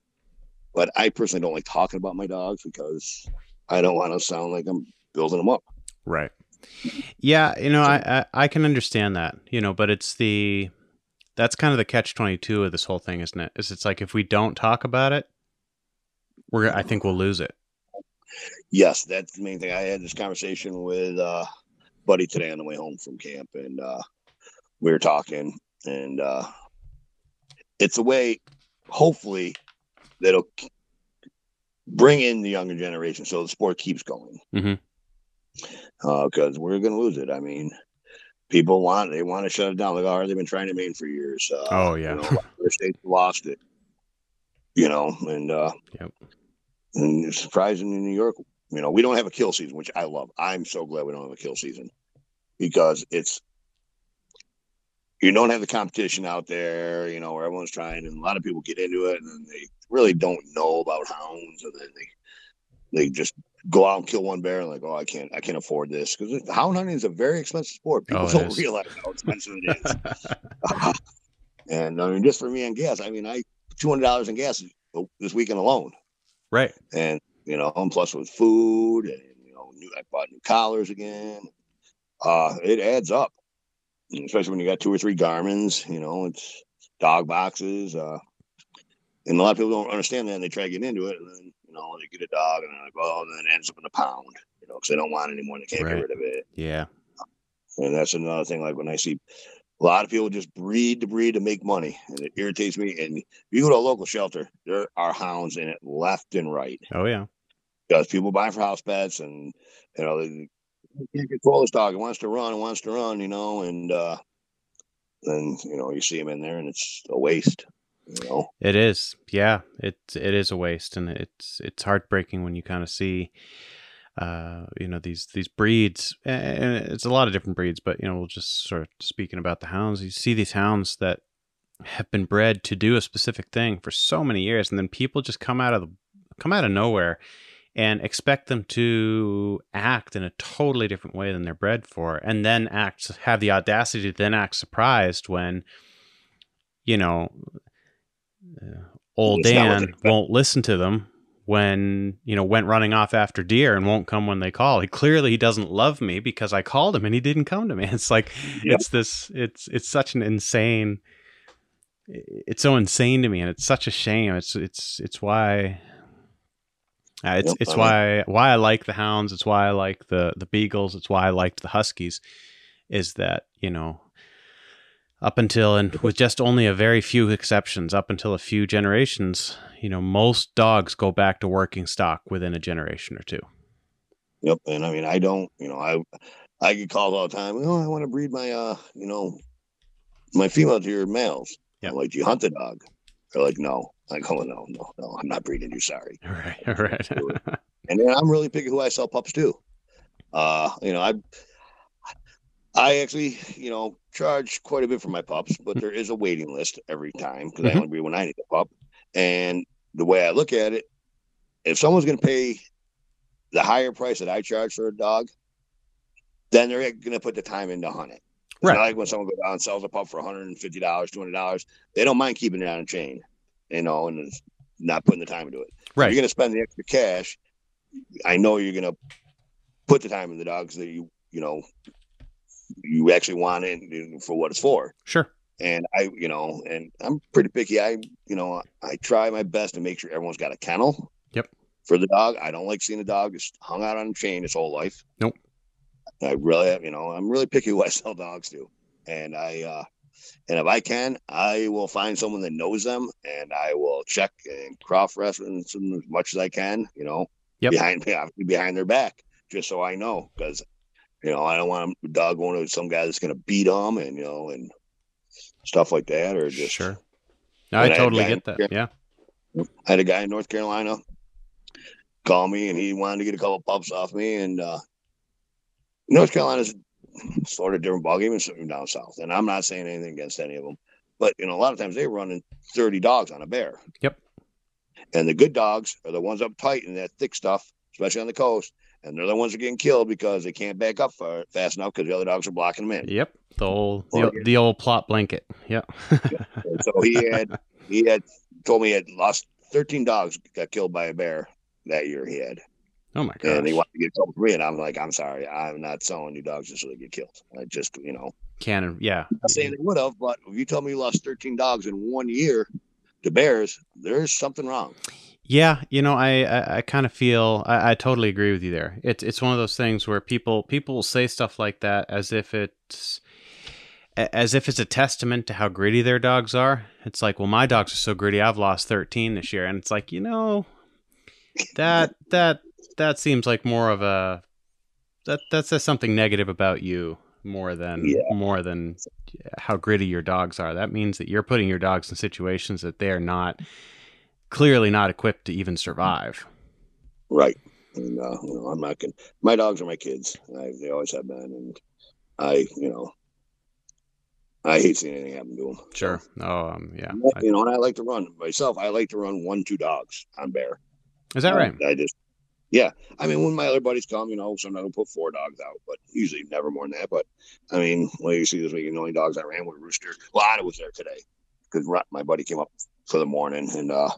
but I personally don't like talking about my dogs because I don't want to sound like I'm building them up. right yeah you know I, I i can understand that you know but it's the that's kind of the catch 22 of this whole thing isn't it is it's like if we don't talk about it we're i think we'll lose it Yes, that's the main thing. I had this conversation with uh buddy today on the way home from camp and uh we were talking and uh it's a way hopefully that'll bring in the younger generation so the sport keeps going. Mhm. Uh cuz we're going to lose it. I mean, people want they want to shut it down like oh, they've been trying to Maine for years. Uh, Oh, yeah. you know, states lost it. You know, and uh Yep. and it's surprising in New York, you know, we don't have a kill season, which I love. I'm so glad we don't have a kill season because it's you don't have the competition out there, you know, where everyone's trying, and a lot of people get into it, and then they really don't know about hounds, and then they they just go out and kill one bear, and like, oh, I can't, I can't afford this because hound hunting is a very expensive sport. Oh, people Oh, don't is. realize how expensive it is. and I mean, just for me on gas, I mean, I two hundred dollars in gas oh, this weekend alone. Right. And you know, and plus with food and you know, new I bought new collars again. Uh, it adds up, especially when you got two or three Garmin's. You know, it's dog boxes. Uh, and a lot of people don't understand that, and they try to get into it, and then you know they get a dog, and they're like, oh, and then it ends up in a pound. You know, because they don't want it anymore, and they can't Right. get rid of it. Yeah. And that's another thing. Like when I see a lot of people just breed to breed to make money, and it irritates me. And if you go to a local shelter, there are hounds in it left and right Oh yeah. because people buy for house pets, and you know they they can't control this dog. It wants to run, it wants to run, you know, and uh, then you know you see him in there, and it's a waste. You know, It is. Yeah. It it is a waste, and it's it's heartbreaking when you kind of see. Uh, you know these these breeds, and it's a lot of different breeds, but you know we'll just sort of speaking about the hounds. You see these hounds that have been bred to do a specific thing for so many years, and then people just come out of the come out of nowhere and expect them to act in a totally different way than they're bred for, and then act have the audacity to then act surprised when you know uh, old It's Dan won't listen to them when you know went running off after deer and won't come when they call. He clearly he doesn't love me because I called him and he didn't come to me. It's like Yep. it's this it's it's such an insane it's so insane to me and it's such a shame. It's it's it's why uh, it's Yep, it's why why I like the hounds. It's why I like the the beagles. It's why I liked the huskies. Is that you know up until and with just only a very few exceptions, up until a few generations, you know, most dogs go back to working stock within a generation or two. Yep. And I mean, I don't, you know, I I get calls all the time. Oh, I want to breed my, uh, you know, my female to your males. I'm like, do you hunt the dog? They're like, no. I oh no, no, no. I'm not breeding you. Sorry. Right, right. And then I'm really picky who I sell pups to. Uh, you know, I I actually, you know, charge quite a bit for my pups, but there is a waiting list every time because I Mhm. only breed when I need a pup. And the way I look at it, if someone's going to pay the higher price that I charge for a dog, then they're going to put the time in to hunt it. It's Right. like when someone goes out and sells a pup for $150, $200, they don't mind keeping it on a chain, you know, and it's not putting the time into it. If right. you're going to spend the extra cash, I know you're going to put the time in the dogs that you, you know, you actually want it for what it's for. Sure. And I, you know, and I'm pretty picky. I, you know, I try my best to make sure everyone's got a kennel. Yep. For the dog, I don't like seeing a dog just hung out on a chain his whole life. Nope. I really, you know, I'm really picky who I sell dogs to, and I, uh and if I can, I will find someone that knows them, and I will check and cross reference them as much as I can. You know, Yep. behind behind their back, just so I know, because you know I don't want a dog going to some guy that's going to beat them, and you know, and stuff like that, or just Sure. And I I totally guy- get that. Yeah. I had a guy in North Carolina call me and he wanted to get a couple pups off me. And uh, North Carolina's sort of different ballgame than something down south. And I'm not saying anything against any of them, but you know, a lot of times they're running 30 dogs on a bear. Yep. And the good dogs are the ones up tight in that thick stuff, especially on the coast. And they're the ones that are getting killed because they can't back up far, fast enough because the other dogs are blocking them in. Yep. The old the, oh, old- the old Plott blanket. Yep. And so he had he had told me he had lost 13 dogs got killed by a bear that year he had. Oh my god! and he gosh. wanted to get killed me. And I'm like, I'm sorry, I'm not selling you dogs just so they get killed. I just, you know, Cannon. Yeah. I'm not saying they would have, but if you tell me you lost 13 dogs in one year to bears, there's something wrong. Yeah, you know, I I, I kind of feel I, I totally agree with you there. It's it's one of those things where people people will say stuff like that as if it's a- as if it's a testament to how gritty their dogs are. It's like, well, my dogs are so gritty, I've lost thirteen this year, and it's like, you know, that that that seems like more of a that that says something negative about you more than Yeah. more than how gritty your dogs are. That means that you're putting your dogs in situations that they're not clearly not equipped to even survive. Right. And, uh, you know, I'm not going my dogs are my kids. I, they always have been. And I, you know, I hate seeing anything happen to them. Sure. Oh, um, yeah. I- You know, and I like to run myself. I like to run one, two dogs on bear. Is that right? I just, yeah. I mean, when my other buddies come, you know, sometimes I'll put four dogs out, but usually never more than that. But I mean, well, you see this week, the only dogs I ran were Rooster. Well, Anna was there today because my buddy came up for the morning, and uh,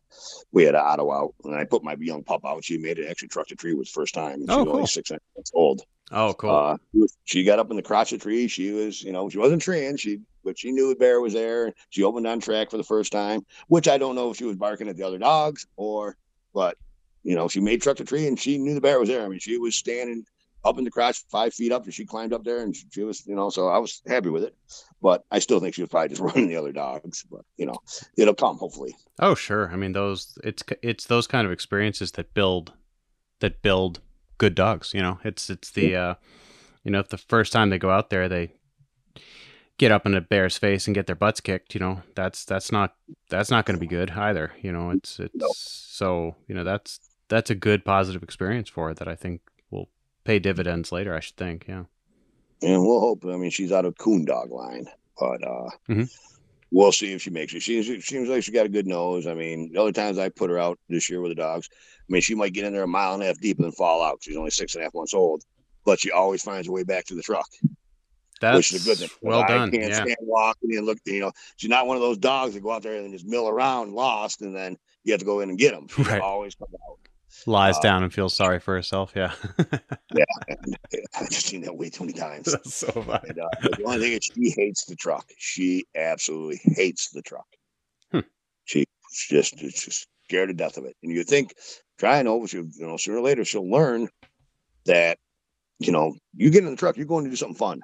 we had Otto out, and I put my young pup out. She made it actually truck the tree was the first time. And she Oh, was only cool. six months old. Oh, cool. Uh, she got up in the crotch of the tree. She was, you know, she wasn't trained. She, but she knew the bear was there. She opened on track for the first time, which I don't know if she was barking at the other dogs or, but you know, she made truck the tree and she knew the bear was there. I mean, she was standing up in the crotch, five feet up, and she climbed up there and she, she was, you know, so I was happy with it. But I still think she was probably just running the other dogs. But you know, it'll come hopefully. oh, sure. I mean, those it's it's those kind of experiences that build that build good dogs. You know, it's it's the uh, you know, if the first time they go out there they get up in a bear's face and get their butts kicked, you know, that's that's not that's not going to be good either. You know, it's it's No. so you know that's that's a good positive experience for it that I think will pay dividends later. I should think. Yeah. and we'll hope. I mean, she's out of coon dog line, but uh, Mhm. we'll see if she makes it. She, she seems like she got a good nose. I mean, the other times I put her out this year with the dogs, I mean, she might get in there a mile and a half deep and then fall out. She's only six and a half months old, but she always finds her way back to the truck, That's which is a good thing. well I done. can't Yeah. stand walking and look. You know, she's not one of those dogs that go out there and just mill around lost, and then you have to go in and get them. She Right. always comes out. Lies uh, down and feels sorry for herself. Yeah. yeah. I've seen that way too many times. That's so funny. And, uh, the only thing is, she hates the truck. She absolutely hates the truck. Hmm. She just just scared to death of it. And you think, try and over, you know, sooner or later she'll learn that, you know, you get in the truck, you're going to do something fun.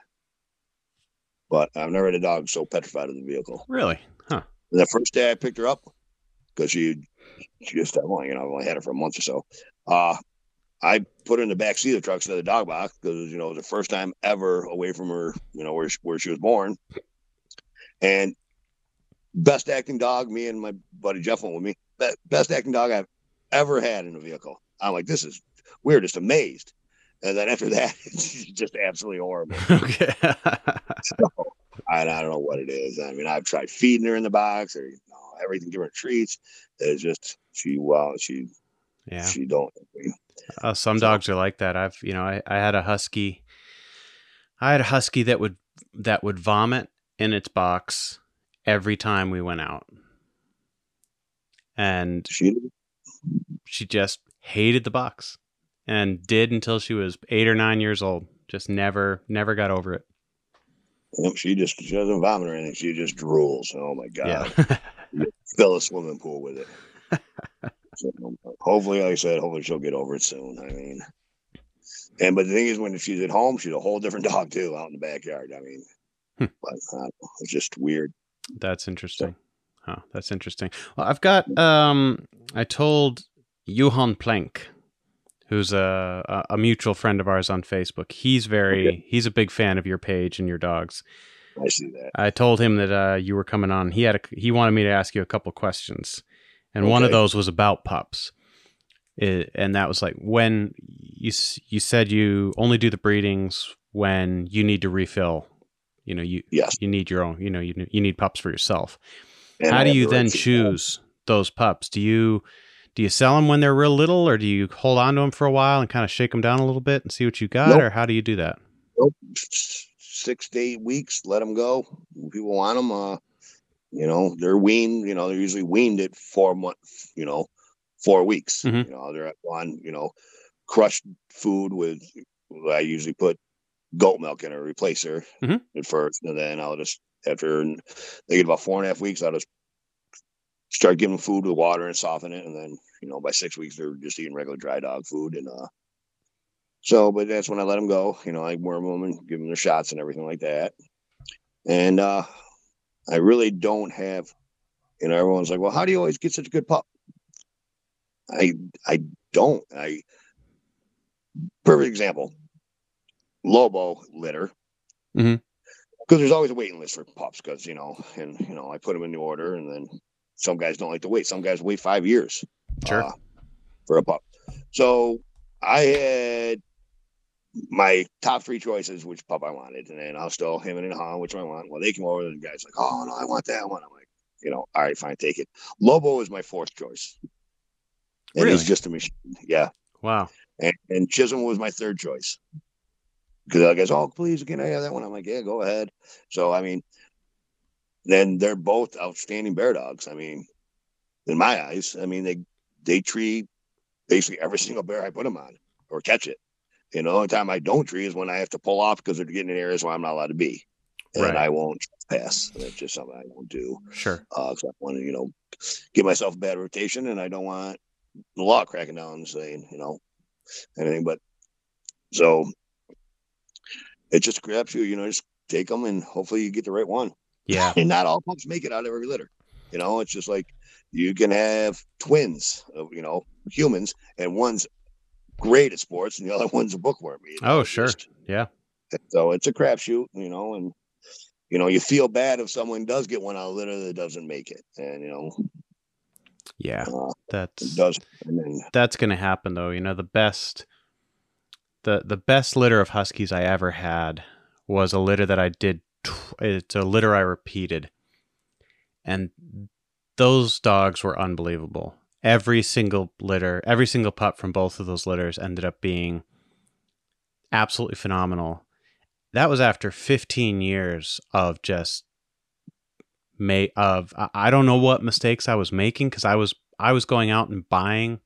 But I've never had a dog so petrified of the vehicle. Really? Huh. And the first day I picked her up, because she just, I've only, you know, I've only had her for a month or so. Uh, I put her in the back seat of the truck instead of the dog box because you know it was the first time ever away from her, you know, where she, where she was born. And best acting dog, me and my buddy Jeff went with me. Best acting dog I've ever had in a vehicle. I'm like, this is we're just amazed. And then after that, it's just absolutely horrible. okay. So I, I don't know what it is. I mean, I've tried feeding her in the box or everything, giving her treats. It's just she well, she yeah. she don't. Uh, some So- dogs are like that. I've you know I, I had a husky. I had a husky that would that would vomit in its box every time we went out, and She she just hated the box, and did until she was eight or nine years old. Just never never got over it. Yep, she just she doesn't vomit or anything. She just drools. Oh my god! Yeah. Fill a swimming pool with it. so, hopefully, like I said, hopefully she'll get over it soon. I mean, and but the thing is, when she's at home, she's a whole different dog too, out in the backyard. I mean, Hmm. but uh, it's just weird. That's interesting. Huh, that's interesting. Well, I've got um I told Johan Plank, who's a a- a mutual friend of ours on Facebook. He's very he's a big fan of your page and your dogs. I see that. I told him that uh, you were coming on. He had a, he wanted me to ask you a couple questions, and one of those was about pups. It, and that was like when you you said you only do the breedings when you need to refill. You know, you Yes. you need your own. You know, you you need pups for yourself. And How I do you the then choose those pups? Do you do you sell them when they're real little, or do you hold on to them for a while and kind of shake them down a little bit and see what you got, Nope. or how do you do that? Nope. Six to eight weeks, let them go. People want them, uh, you know, they're weaned. You know, they're usually weaned at four months. You know, four weeks. Mhm. You know, they're on you know crushed food with. I usually put goat milk in a replacer Mhm. at first, and then I'll just after they get about four and a half weeks, I'll just start giving them food with water and soften it, and then you know by six weeks they're just eating regular dry dog food and uh so, but that's when I let them go. You know, I worm them and give them their shots and everything like that. And uh I really don't have. You know, everyone's like, "Well, how do you always get such a good pup?" I I don't. I perfect example. Lobo litter. Mhm. Because there's always a waiting list for pups. Because you know, and you know, I put them in the order, and then some guys don't like to wait. Some guys wait five years Sure. uh, for a pup. So I had my top three choices, which pup I wanted, and then I'll still him and Han, which one I want. Well, they came over, and the guy's like, "Oh no, I want that one." I'm like, you know, all right, fine, take it. Lobo is my fourth choice, and Really? he's just a machine. Yeah, Wow. and, and Chisholm was my third choice because I guess, oh, please, can I have that one? I'm like, yeah, go ahead. So I mean, then they're both outstanding bear dogs. I mean, in my eyes. I mean, they they tree basically every single bear I put them on or catch it. You know, the only time I don't tree is when I have to pull off because they're getting in areas where I'm not allowed to be, and Right. I won't pass. That's just something I won't do Sure. Uh, because I want to, you know, give myself a bad rotation, and I don't want the law cracking down and saying, you know, anything. But so it just grabs you, you know. Just take them, and hopefully you get the right one. Yeah. And not all pups make it out of every litter. You know, it's just like you can have twins, of, you know, humans, and one's great at sports, and the other one's a bookworm. you know, Oh, sure. just- Yeah. so it's a crapshoot, you know, and you know you feel bad if someone does get one out of litter that doesn't make it, and you know Yeah. uh, That's does. Then that's going to happen though. You know, the best the the best litter of huskies I ever had was a litter that I did it's a litter I repeated. And those dogs were unbelievable. Every single litter, every single pup from both of those litters ended up being absolutely phenomenal. That was after 15 years of just may of I- don't know what mistakes I was making cuz I was I was going out and buying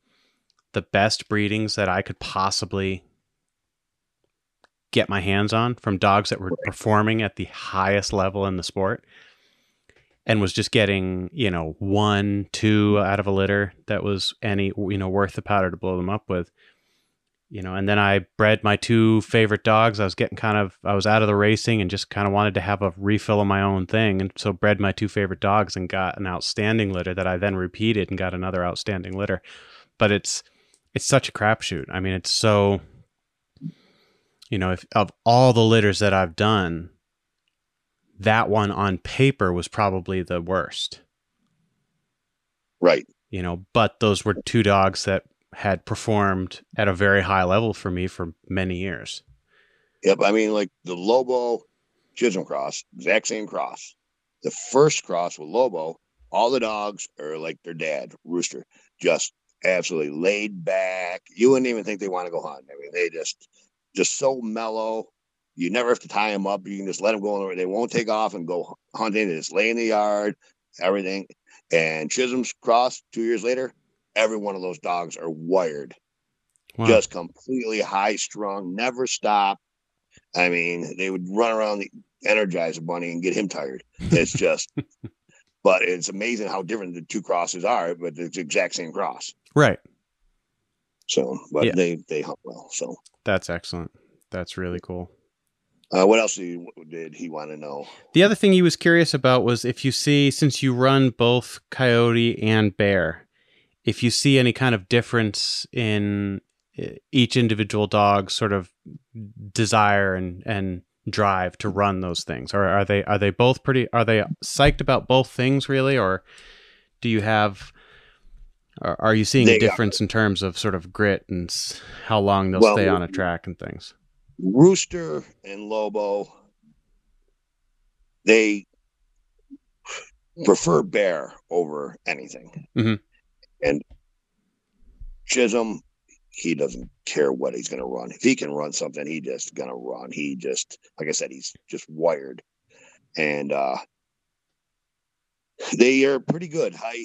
the best breedings that I could possibly get my hands on from dogs that were performing at the highest level in the sport and was just getting, you know, one, two out of a litter that was any, you know, worth the powder to blow them up with. You know, and then I bred my two favorite dogs. I was getting kind of, I was out of the racing and just kind of wanted to have a refill of my own thing. And so bred my two favorite dogs and got an outstanding litter that I then repeated and got another outstanding litter. But it's, it's such a crapshoot. I mean, it's so, you know, if of all the litters that I've done, that one on paper was probably the worst, right, you know, but those were two dogs that had performed at a very high level for me for many years. yep. I mean, like the Lobo Chisholm cross, exact same cross. The first cross with Lobo, all the dogs are like their dad, Rooster, just absolutely laid back. You wouldn't even think they want to go hunt. I mean, they just just so mellow. You never have to tie them up. You can just let them go. And they won't take off and go hunting. They just lay in the yard, everything. And Chisholm's cross two years later, every one of those dogs are wired, Wow. just completely high strung, never stop. I mean, they would run around the Energizer Bunny and get him tired. It's just, but it's amazing how different the two crosses are, but it's the exact same cross. right. So, but Yeah. they they hunt well. So, That's excellent. That's really cool. Uh, what else did he, want to know? The other thing he was curious about was if you see, since you run both coyote and bear, if you see any kind of difference in each individual dog's sort of desire and, and drive to run those things, or are they are they both pretty? Are they psyched about both things really, or do you have? Are are you seeing They a are. difference in terms of sort of grit and how long they'll Well, stay on a track and things? Rooster and Lobo, they prefer bear over anything. Mhm. And Chisholm, he doesn't care what he's going to run. If he can run something, he just going to run. He just, like I said, he's just wired. And uh they are pretty good. I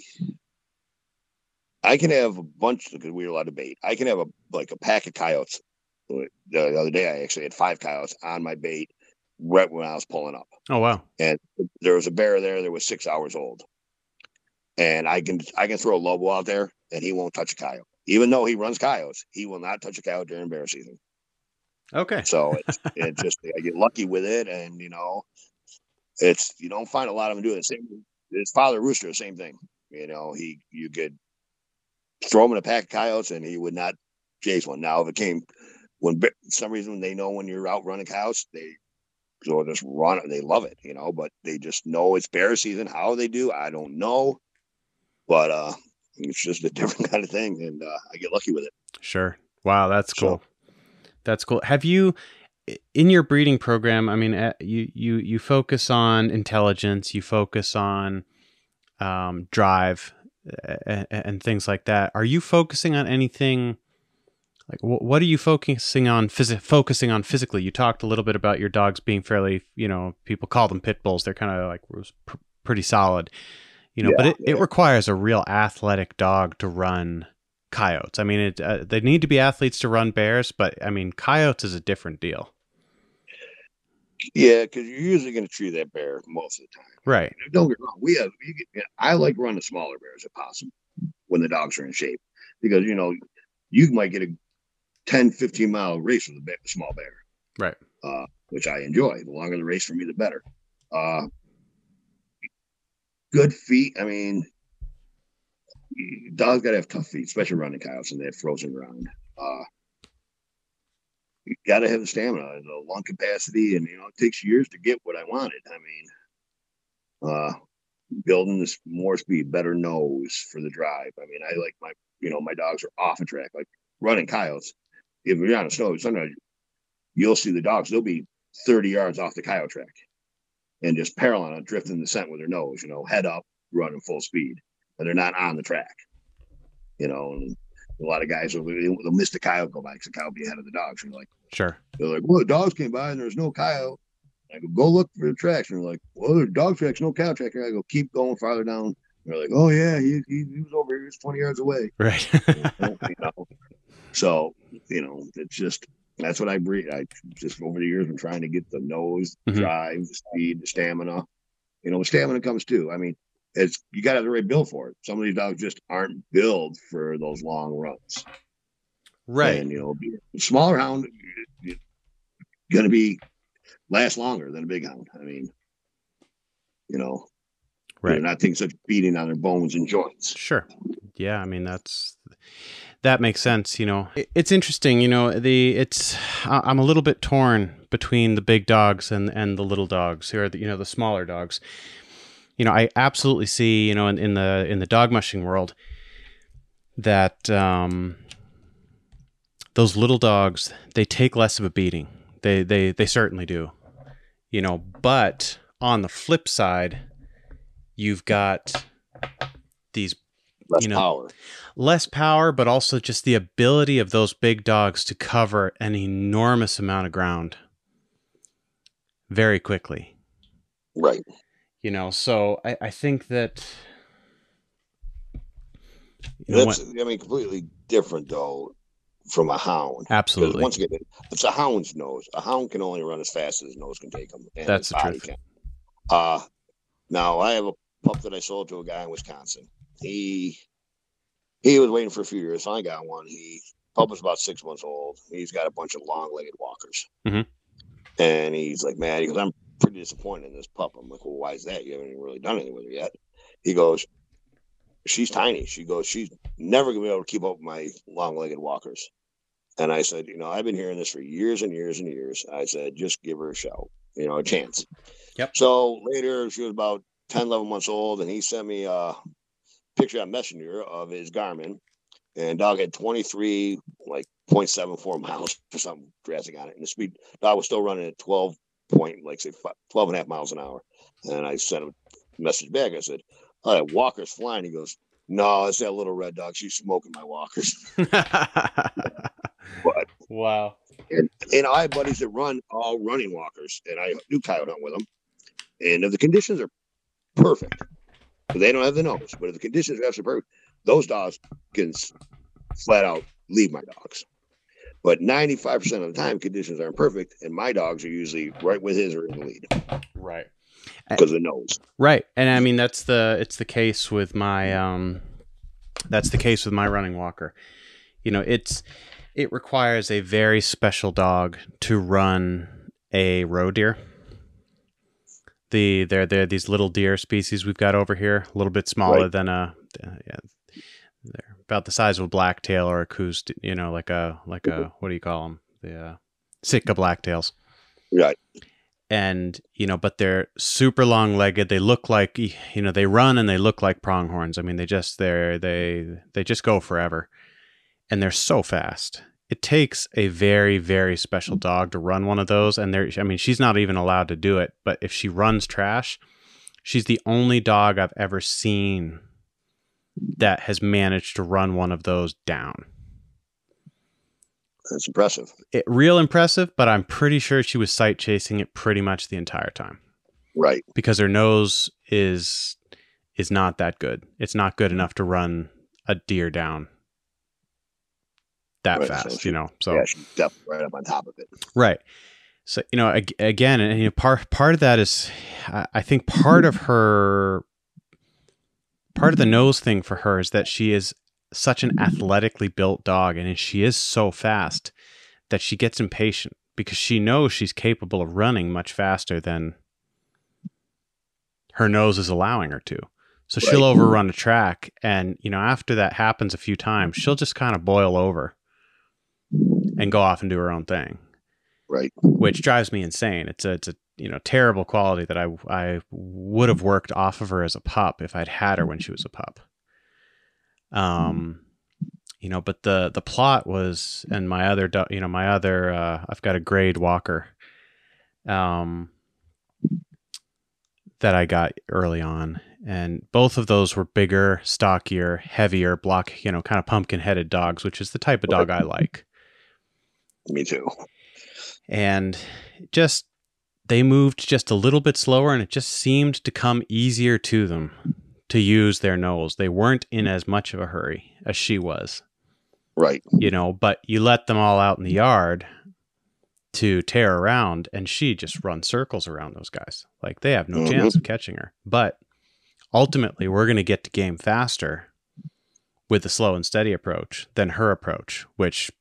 I can have a bunch because we were allowed to bait. I can have a like a pack of coyotes the the other day I actually had five coyotes on my bait right when I was pulling up. Oh wow! And there was a bear there that was six hours old. And I can I can throw a lobo out there and he won't touch a coyote. Even though he runs coyotes, he will not touch a coyote during bear season. Okay, So it's it just I get lucky with it and you know it's you don't find a lot of them doing the same his father rooster, the same thing. You know, he you could throw him in a pack of coyotes and he would not chase one. Now if it came when for some reason they know when you're out running cows, they so just run it. They love it, you know, but they just know it's bear season. How they do, I don't know. But uh it's just a different kind of thing, and uh, I get lucky with it. Sure. Wow, that's So- cool. That's cool. Have you in your breeding program, I mean, uh, you you you focus on intelligence, you focus on um, drive and, and things like that. Are you focusing on anything like wh- what are you focusing on phys- focusing on physically? You talked a little bit about your dogs being fairly, you know, people call them pit bulls. They're kind of like pr- pretty solid. You know, but Yeah, it, it yeah. requires a real athletic dog to run coyotes. I mean, it, uh, they need to be athletes to run bears, but I mean, coyotes is a different deal. Yeah, because you're usually going to treat that bear most of the time. Right. Don't get wrong. We have. You get, I like running smaller bears if possible when the dogs are in shape because you know you might get a 10, 15 mile race with a small bear. Right. Uh, which I enjoy. The longer the race for me, the better. Uh, good feet. I mean, dogs got to have tough feet, especially running coyotes and they have frozen ground. Uh, you got to have the stamina, the lung capacity, and you know it takes years to get what I wanted. I mean, uh, building this more speed, better nose for the drive. I mean, I like my, you know, my dogs are off a track, like running coyotes. If you're on a snow, sometimes you'll see the dogs; they'll be 30 yards off the coyote track and just parallel on drifting the scent with their nose, you know, head up, running full speed, and they're not on the track. You know, and a lot of guys will they'll miss the coyote go by because the coyote will be ahead of the dogs. And you're like, Sure. they're like, well, the dogs came by and there's no coyote. I go, go look for the tracks. And they're like, well, there's dog tracks, no cow track. I go, keep going farther down. And they're like, oh, yeah, he, he, he was over here. He was 20 yards away. Right. you know? So, you know, it's just, that's what I breed. I just over the years been trying to get the nose, the Mhm. drive, the speed, the stamina. You know, stamina comes too. I mean, it's you got to have the right build for it. Some of these dogs just aren't built for those long runs. right. And you know, be- smaller hound going to be last longer than a big hound. I mean, you know, Right. they're not taking such beating on their bones and joints. Sure. Yeah, I mean that's that makes sense, you know. It's interesting, you know, the it's I'm a little bit torn between the big dogs and and the little dogs or the, you know, the smaller dogs. You know, I absolutely see, you know, in, in the in the dog mushing world that um those little dogs, they take less of a beating. They they they certainly do. You know, but on the flip side, you've got these Less You know, power. Less power, but also just the ability of those big dogs to cover an enormous amount of ground very quickly. Right. You know, so I, I think that you know, That's when- I mean completely different though from a hound. Absolutely once again, it's a hound's nose. A hound can only run as fast as his nose can take him. and That's the truth. Can. Uh now I have a pup that I sold to a guy in Wisconsin. He he was waiting for a few years. I got one. He pup was about six months old. He's got a bunch of long-legged walkers, Mhm. and he's like, "Man," he goes, "I'm pretty disappointed in this pup." I'm like, "Well, why is that? You haven't really done anything with her yet." He goes, "She's tiny." She goes, "She's never gonna be able to keep up with my long-legged walkers." And I said, you know, I've been hearing this for years and years and years. I said, just give her a shout, you know, a chance. Yep. So later, she was about 10, 11 months old, and he sent me a picture on Messenger of his Garmin. And dog had 23, like 0.74 miles or something drastic on it. And the speed, dog was still running at 12 point, like say fi- 12 and a half miles an hour. And I sent him a message back. I said, Oh, that walker's flying. He goes, No, it's that little red dog. She's smoking my walkers. But wow. And and I have buddies that run all running walkers, and I do coyote hunt with them. And if the conditions are perfect, but they don't have the nose, but if the conditions are absolutely perfect, those dogs can flat out leave my dogs. But 95% of the time, conditions aren't perfect, and my dogs are usually right with his or in the lead Right. because of the nose. Right. And I mean that's the it's the case with my um that's the case with my running walker. You know, it's it requires a very special dog to run a roe deer. The they're they're these little deer species we've got over here, a little bit smaller Right. than a uh, yeah, they're about the size of a blacktail or a Coues, you know, like a like a what do you call them? The uh, Sitka blacktails Right. and you know but they're super long legged they look like you know they run and they look like pronghorns i mean they just they're they they just go forever and they're so fast it takes a very very special mm-hmm. dog to run one of those and there i mean she's not even allowed to do it but if she runs trash she's the only dog i've ever seen that has managed to run one of those down That's impressive. it, real impressive but i'm pretty sure she was sight chasing it pretty much the entire time Right. because her nose is is not that good. It's not good enough to run a deer down that Right, so fast, she- you know. So yeah, she's definitely right up on top of it. Right. So you know, again, and you know, part part of that is, I I think part of her, part of the nose thing for her is that she is such an athletically built dog, and she is so fast that she gets impatient because she knows she's capable of running much faster than her nose is allowing her to. So she'll overrun a track, and you know, after that happens a few times, she'll just kind of boil over and go off and do her own thing Right. which drives me insane. It's a it's a you know terrible quality that I I would have worked off of her as a pup if I'd had her when she was a pup. Um, you know, but the the Plott was, and my other you know my other uh, I've got a grade walker, um, that I got early on, and both of those were bigger, stockier, heavier, block you know kind of pumpkin headed dogs, which is the type of dog I like Me too. and just they moved just a little bit slower and it just seemed to come easier to them to use their nose they weren't in as much of a hurry as she was Right. you know but you let them all out in the yard to tear around and she just runs circles around those guys like they have no Mhm. chance of catching her but ultimately we're going to get to game faster with the slow and steady approach than her approach which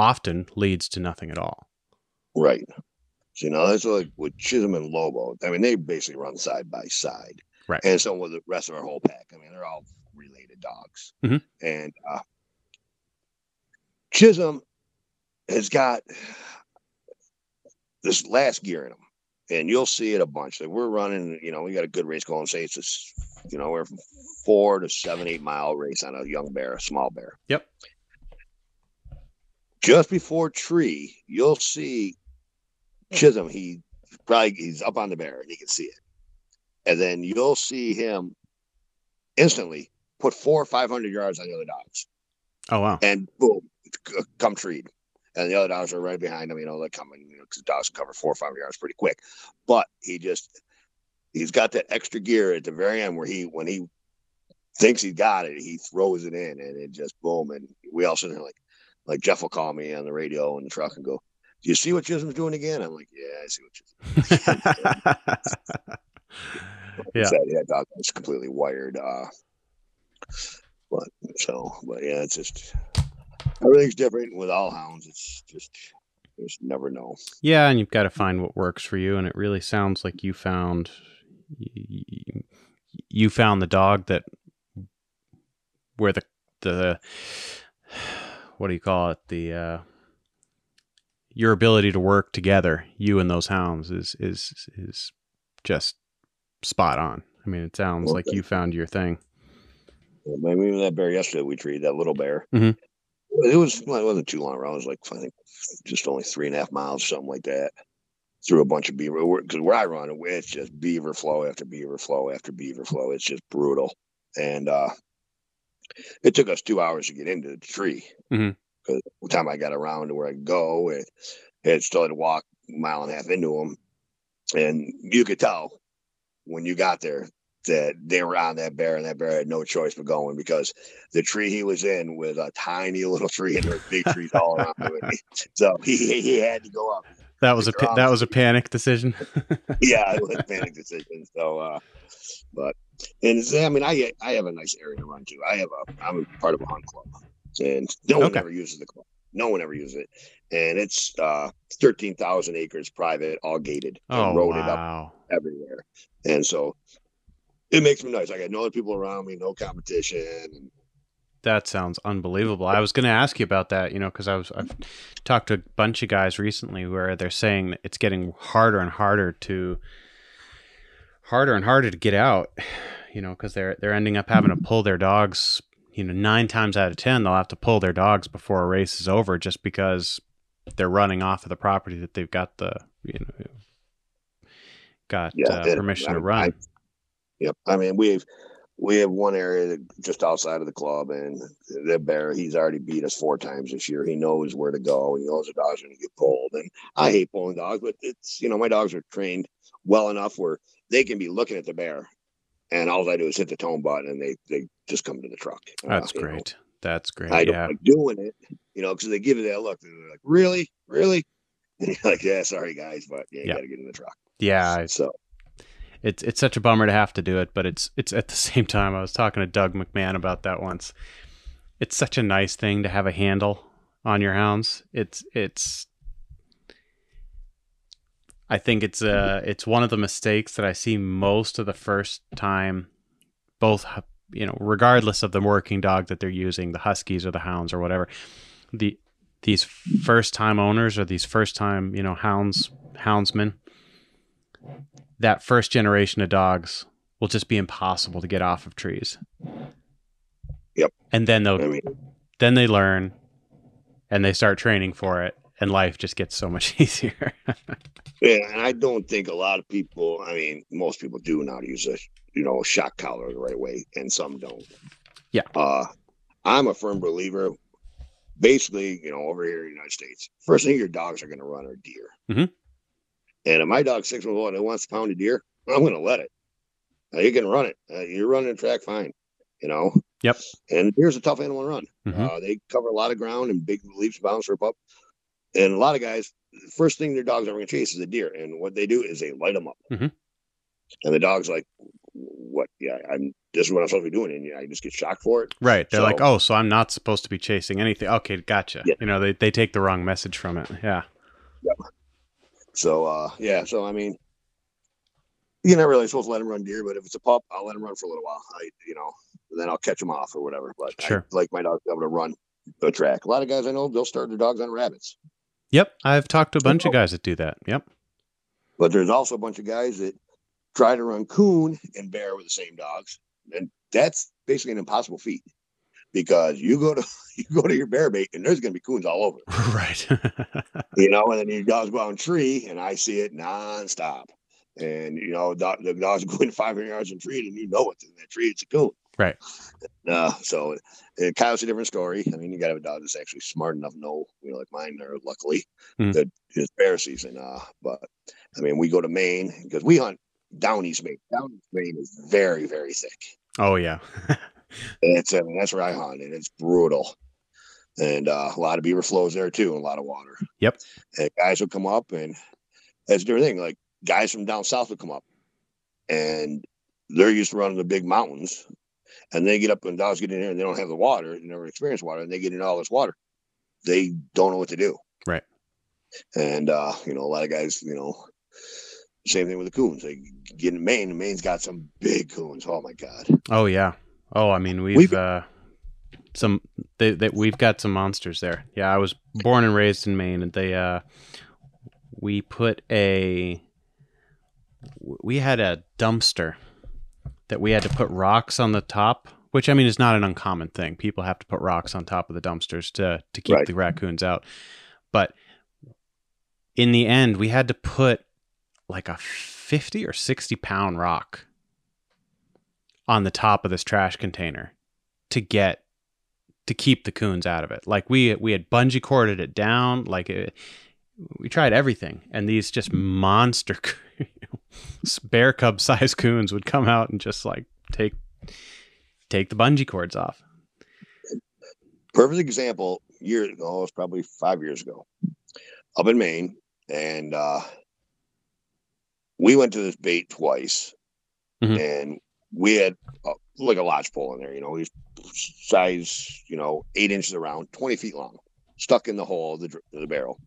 often leads to nothing at all Right. So, you know, that's like with Chisholm and Lobo. I mean, they basically run side by side. Right. And so with the rest of our whole pack. I mean, they're all related dogs. Mhm. And uh, Chisholm has got this last gear in him. And you'll see it a bunch. Like we're running, you know, we got a good race going. Say it's this, you know, we're from four to seven, eight mile race on a young bear, a small bear. Yep. Just before tree, you'll see Chisholm, he probably he's up on the bear and he can see it. And then you'll see him instantly put four or five hundred yards on the other dogs. oh wow And boom, come treed. And the other dogs are right behind him, you know, they're coming, you know, because dogs cover four or five yards pretty quick. But he just he's got that extra gear at the very end where he when he thinks he got it, he throws it in and it just boom. And we all sit there like like Jeff will call me on the radio in the truck and go, Do you see what Chisholm's doing again? I'm like, Yeah, I see what Chisholm's Yeah. said. Yeah, dog is completely wired. Uh, but so, but yeah, it's just everything's different with all hounds. It's just you just never know. Yeah, and you've got to find what works for you, and it really sounds like you found you, you found the dog that where the the what do you call it the uh, your ability to work together, you and those hounds, is is is just spot on. I mean, it sounds like you found your thing. I mean, that bear yesterday we treated that little bear. Mhm. It was well, it wasn't too long around. It was like I think just only three and a half miles, something like that. Through a bunch of beaver, because where I run, it's just beaver flow after beaver flow after beaver flow. It's just brutal, and uh it took us two hours to get into the tree. Mhm. Because the time I got around to where I go, it had still had to walk a mile and a half into them, and you could tell when you got there that they were on that bear, and that bear had no choice but going because the tree he was in was a tiny little tree, and there were big trees all around it. So he he had to go up. That was a that was a panic decision. Yeah, it was a panic decision. So, uh, but and I mean, I I have a nice area to run to. I have a I'm part of a hunt club, and no one Okay. ever uses the club. No one ever uses it, and it's uh, thirteen thousand acres, private, all gated, and oh roaded up everywhere. And so it makes me nice. I got no other people around me, no competition. That sounds unbelievable. I was going to ask you about that, you know, because I was I've talked to a bunch of guys recently where they're saying that it's getting harder and harder to harder and harder to get out, you know, because they're they're ending up having to pull their dogs. You know, nine times out of ten, they'll have to pull their dogs before a race is over, just because they're running off of the property that they've got the you know got Yeah, uh, permission I- to run. yep. I mean, we've we have one area that just outside of the club, and the bear he's already beat us four times this year. He knows where to go. He knows the dogs are going to get pulled, and I hate pulling dogs, but it's you know my dogs are trained well enough where they can be looking at the bear and all I do is hit the tone button, and they they just come to the truck. Uh, That's know. great. That's great. I don't yeah. like doing it, you know, because they give you that look. and They're like, really, really, and you're like, yeah, sorry guys, but yeah, you Yeah. got to get in the truck. Yeah. So it's it's such a bummer to have to do it, but it's it's at the same time I was talking to Doug McMahon about that once. It's such a nice thing to have a handle on your hounds. It's it's I think it's uh it's one of the mistakes that I see most of the first time both you know regardless of the working dog that they're using, the huskies or the hounds or whatever. The these first time owners or these first time, you know, hounds houndsmen that first generation of dogs will just be impossible to get off of trees. Yep. And then they'll mean, then they learn and they start training for it and life just gets so much easier. yeah, and I don't think a lot of people. I mean, most people do to use a you know a shock collar the right way, and some don't. Yeah. Uh, I'm a firm believer. Basically, you know, over here in the United States, first thing your dogs are going to run are deer. Mhm. And if my dog's six months old and wants to pound a deer, I'm going to let it. Uh, you can run it. Uh, you're running a track fine. You know. Yep. And deer's a tough animal to run. Mhm. Uh, they cover a lot of ground and big leaps, bounds, rip up. And a lot of guys, the first thing their dogs are going to chase is a deer. And what they do is they light them up. Mhm. And the dog's like, what? Yeah, I'm, this is what I'm supposed to be doing. And yeah, I just get shocked for it. right. They're So- like, "Oh, so I'm not supposed to be chasing anything." Okay, gotcha. Yeah. You know, they they take the wrong message from it. Yeah. Yep. So, uh, yeah. So, I mean, you're not really supposed to let them run deer, but if it's a pup, I'll let them run for a little while. I, you know, then I'll catch them off or whatever. But Sure. I like my dog to be able to run the track. A lot of guys I know, they'll start their dogs on rabbits. Yep, I've talked to a bunch of oh. guys that do that. Yep. But there's also a bunch of guys that try to run coon and bear with the same dogs, and that's basically an impossible feat because you go to you go to your bear bait and there's going to be coons all over, right. you know, and then your dogs go out in tree and I see it nonstop, and you know the dogs go in 500 yards in tree and you know it's in that tree, it's a coon, Right. Uh, so uh, Kyle's a different story. I mean, you got to have a dog that's actually smart enough to know, you know, like mine are luckily Mhm. that it's bear season. Uh, but I mean, we go to Maine because we hunt down east Maine. Down east Maine is very, very thick. oh yeah. It's I mean, that's where I hunt, and it's brutal. And uh, a lot of beaver flows there too, and a lot of water. Yep. And guys will come up, and that's a different thing. Like guys from down south will come up, and they're used to running the big mountains, and they get up and dogs get in there, and they don't have the water, they never experienced water, and they get in all this water. They don't know what to do. Right. And uh, you know, a lot of guys, you know, same thing with the coons. They get in Maine, and Maine's got some big coons. Oh my god. Oh yeah. Oh, I mean we've, We've- uh some they, they we've got some monsters there. Yeah, I was born and raised in Maine and they uh we put a we had a dumpster that we had to put rocks on the top, which I mean is not an uncommon thing. People have to put rocks on top of the dumpsters to to keep Right. the raccoons out. But in the end, we had to put like a 50 or 60 pound rock on the top of this trash container to get to keep the coons out of it. Like we we had bungee corded it down, like it, we tried everything, and these just monster bear cub sized coons would come out and just like take take the bungee cords off. perfect example years ago it was probably five years ago up in maine and uh we went to this bait twice Mhm. and we had uh, like a lodge pole in there you know he's size you know eight inches around 20 feet long stuck in the hole of the, of the barrel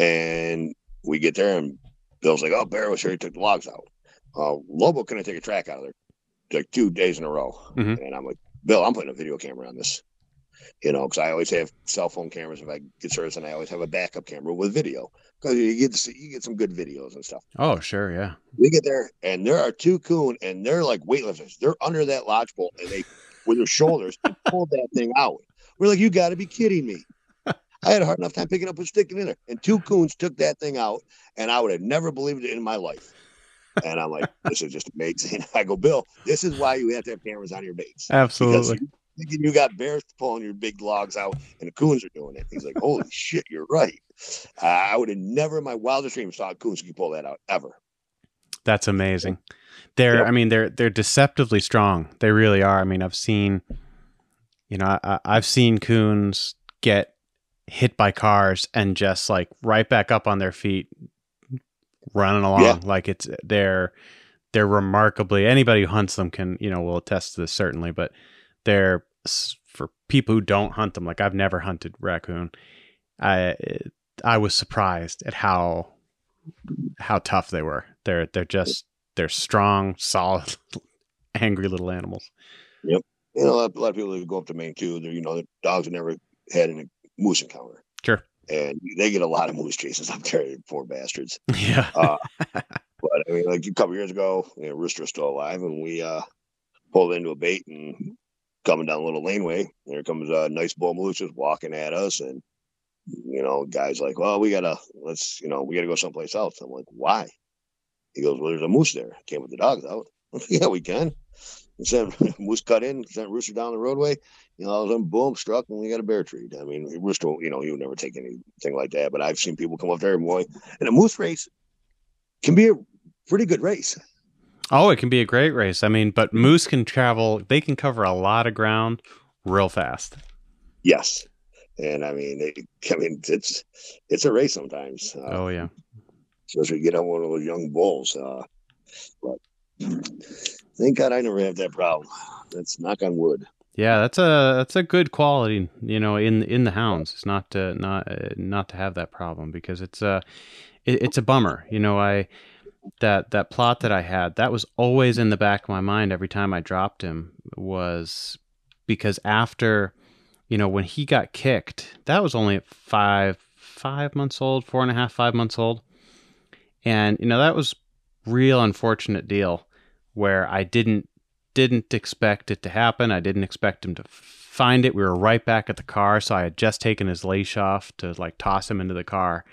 and we get there and bill's like oh bear was here he took the logs out uh lobo couldn't take a track out of there like two days in a row Mhm. and i'm like bill i'm putting a video camera on this you know, because I always have cell phone cameras if I get service, and I always have a backup camera with video because you get to see, you get some good videos and stuff. Oh sure, yeah. We get there, and there are two coon, and they're like weightlifters. They're under that lodge pole, and they with their shoulders they pull that thing out. We're like, you got to be kidding me! I had a hard enough time picking up and sticking in there, and two coons took that thing out, and I would have never believed it in my life. And I'm like, this is just amazing. I go, Bill, this is why you have to have cameras on your baits. Absolutely. you thinking you got bears pulling your big logs out and the coons are doing it. He's like, holy shit, you're right. Uh, I would have never in my wildest dreams thought coons could pull that out ever. That's amazing. They're, Yep. I mean, they're they're deceptively strong. They really are. I mean, I've seen, you know, I, I've seen coons get hit by cars and just like right back up on their feet, running along. Yeah. Like it's they're they're remarkably. Anybody who hunts them can, you know, will attest to this certainly. But they're for people who don't hunt them. Like I've never hunted raccoon. I I was surprised at how how tough they were. They're they're just they're strong, solid, angry little animals. You know, a lot, a lot of people that go up to Maine too. They're you know the dogs have never had a moose encounter, Sure. and they get a lot of moose chases up there. Poor bastards. Yeah. Uh, but I mean, like a couple years ago, you know, Rooster was still alive, and we uh, pulled into a bait and coming down a little laneway. There comes a nice bull moose just walking at us, and you know, guys like, well, we gotta let's you know we gotta go someplace else. I'm like, why? He goes, well, there's a moose there. Can't put the dogs out. yeah, we can. And sent moose cut in, sent Rooster down the roadway. You know, all of a sudden, boom, struck, and we got a bear treat. I mean, Rooster, you know, he would never take anything like that. But I've seen people come up there and boy, and a moose race can be a pretty good race. Oh, it can be a great race. I mean, but moose can travel. They can cover a lot of ground real fast. Yes, and I mean, it, I mean, it's it's a race sometimes. Uh, Oh yeah. especially you get on one of those young bulls. Uh, but thank God I never have that problem. That's knock on wood. Yeah, that's a that's a good quality, you know, in in the hounds. It's not to not uh, not to have that problem because it's a it, it's a bummer. You know, I that that Plott that I had that was always in the back of my mind every time I dropped him was because after you know when he got kicked, that was only five five months old, four and a half, five months old, and you know that was real unfortunate deal where I didn't didn't expect it to happen. I didn't expect him to find it. We were right back at the car, so I had just taken his leash off to like toss him into the car,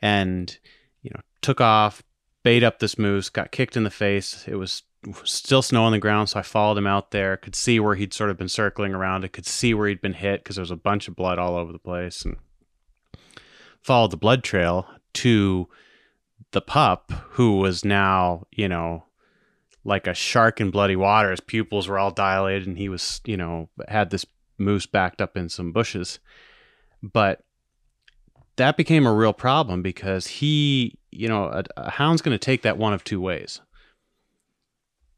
and you know took off, bait up this moose, got kicked in the face. It was still snow on the ground, so I followed him out there. Could see where he'd sort of been circling around. I could see where he'd been hit because there was a bunch of blood all over the place, and followed the blood trail to the pup, who was now you know like a shark in bloody water. His pupils were all dilated, and he was, you know, had this moose backed up in some bushes. But that became a real problem because he, you know, a, a hound's going to take that one of two ways.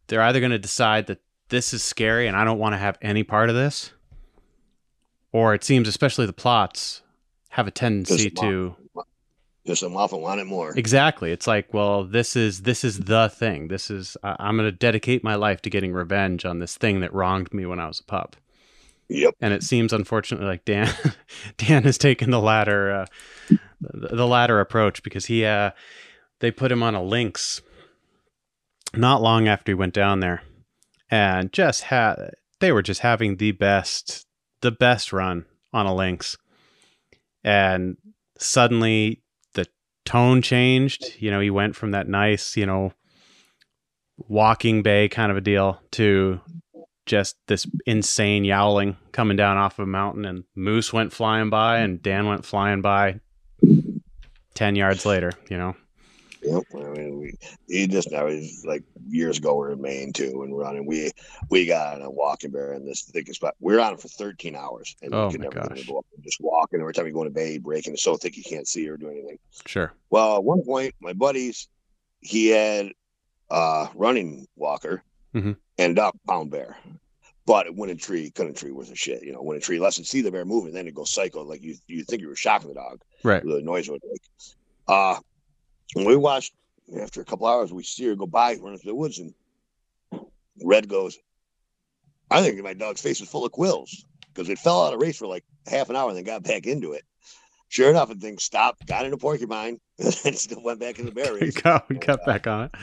They're either going to decide that this is scary and I don't want to have any part of this, or it seems, especially the Plotts, have a tendency to Off and want it more. Exactly. It's like, well, this is this is the thing. This is I I'm going to dedicate my life to getting revenge on this thing that wronged me when I was a pup. Yep. And it seems unfortunately like Dan Dan has taken the latter uh, the, the latter approach because he uh they put him on a lynx not long after he went down there and just had they were just having the best the best run on a lynx and suddenly tone changed. You know he went from that nice you know walking bay kind of a deal to just this insane yowling coming down off of a mountain and moose went flying by and dan went flying by 10 yards later you know Yep. I mean, we he just now he's like years ago we are in Maine too and running. We we got on a walking bear in this thickest spot. We are on it for 13 hours and Oh you could never gosh. go up and just walk. And every time you go in a bay, breaking it's so thick you can't see or do anything. sure Well, at one point, my buddies, he had a running walker Mhm. and a pound bear. But it went a tree, couldn't tree worth a shit. You know, when a tree less than see the bear moving, then it goes psycho. Like you you think you were shocking the dog. right The noise would make. Uh when we watched after a couple hours, we see her go by, run into the woods, and Red goes, I think my dog's face was full of quills because it fell out of race for like half an hour and then got back into it. Sure enough, the thing stopped, got into porcupine, and still went back in the bear race. got, we got back on it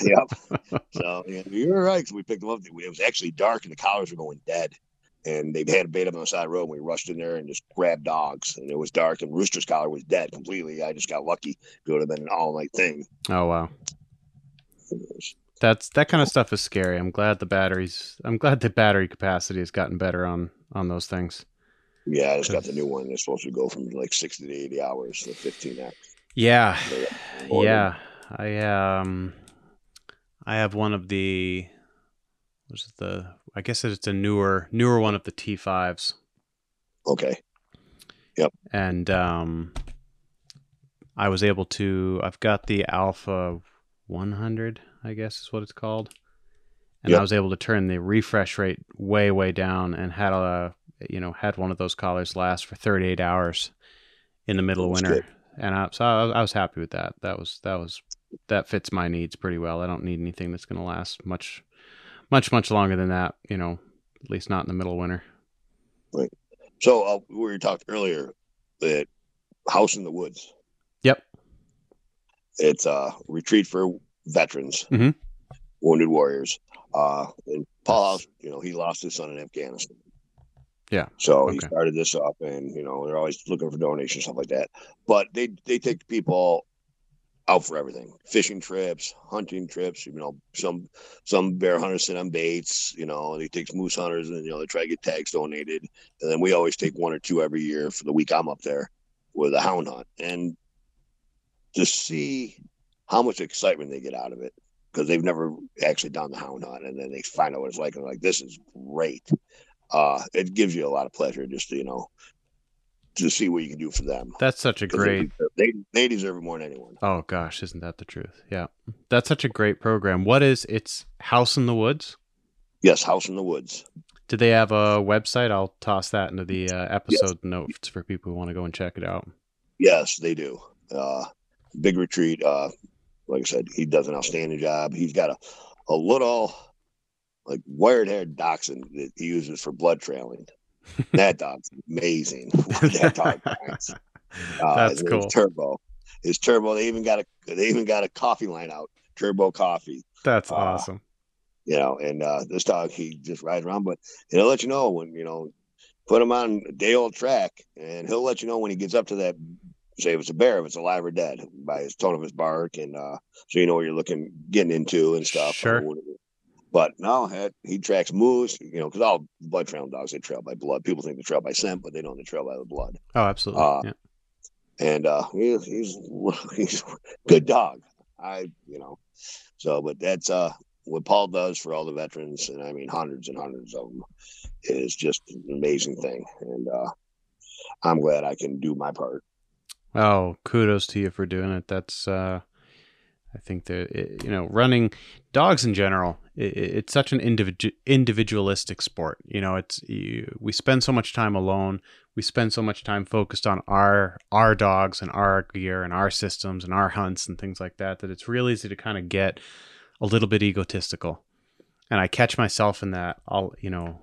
yep. So yeah, you were right. 'cause we picked them up. It was actually dark and the collars were going dead. And they had a bait up on the side of the road. And we rushed in there and just grabbed dogs. And it was dark. And Rooster's collar was dead completely. I just got lucky. It would have been an all night thing. oh wow that's that kind of stuff is scary i'm glad the batteries i'm glad the battery capacity has gotten better on on those things Yeah, I just got the new one. It's supposed to go from like 60 to 80 hours to 15 x yeah yeah I um, I have one of the, was it the? I guess it's a newer newer one of the T5s, Okay. Yep. And um, I was able to. I've got the Alpha 100, I guess is what it's called, and I was able to turn the refresh rate way way down, and had a you know had one of those collars last for 38 hours in the middle of winter, good. and I, so I, was- I was happy with that. That was that was that fits my needs pretty well. I don't need anything that's going to last much much much longer than that. You know, at least not in the middle of winter. Right. So uh, we talked earlier that House in the Woods. Yep. It's a retreat for veterans, Mhm. wounded warriors. Uh, and Paul House, you know, he lost his son in Afghanistan. Yeah. So he started this up, and you know they're always looking for donations, stuff like that. But they they take people out for everything: fishing trips, hunting trips. You know, some some bear hunters sit on baits. You know, and he takes moose hunters, and you know they try to get tags donated. And then we always take one or two every year for the week I'm up there with a hound hunt, and to see how much excitement they get out of it because they've never actually done the hound hunt, and then they find out what it's like, and like, "This is great." Uh, it gives you a lot of pleasure just to you know to see what you can do for them. That's such a great. They, they deserve it more than anyone. Oh gosh, isn't that the truth? Yeah, that's such a great program. What is it's House in the Woods? Yes, House in the Woods. Do they have a website? I'll toss that into the uh, episode notes for people who want to go and check it out. Yes, they do. Uh, big retreat. Uh, like I said, he does an outstanding job. He's got a, a little like wired haired dachshund that he uses for blood trailing. that dog's amazing. that dog. Uh, That's cool. Turbo. His turbo. They even got a they even got a coffee line out. Turbo coffee. That's Uh, awesome. You know, and uh, this dog he just rides around, but he'll let you know when you know put him on a day old track, and he'll let you know when he gets up to that. Say if it's a bear, if it's alive or dead, by his tone of his bark, and uh, so you know what you're looking getting into and stuff. Sure. But no, heck, he tracks moose, you know, because all blood trailing dogs they trail by blood. People think they trail by scent, but they don't. They trail by the blood. Oh, absolutely. uh, yeah. and uh he, he's he's a good dog i you know so but that's uh what paul does for all the veterans and i mean hundreds and hundreds of them is just an amazing thing and uh i'm glad i can do my part Oh, kudos to you for doing it. That's, uh, I think that it, you know, running dogs in general, it, it's such an individu- individualistic sport. You know, it's you, we spend so much time alone. We spend so much time focused on our our dogs and our gear and our systems and our hunts and things like that. That it's real easy to kind of get a little bit egotistical, and I catch myself in that. All you know,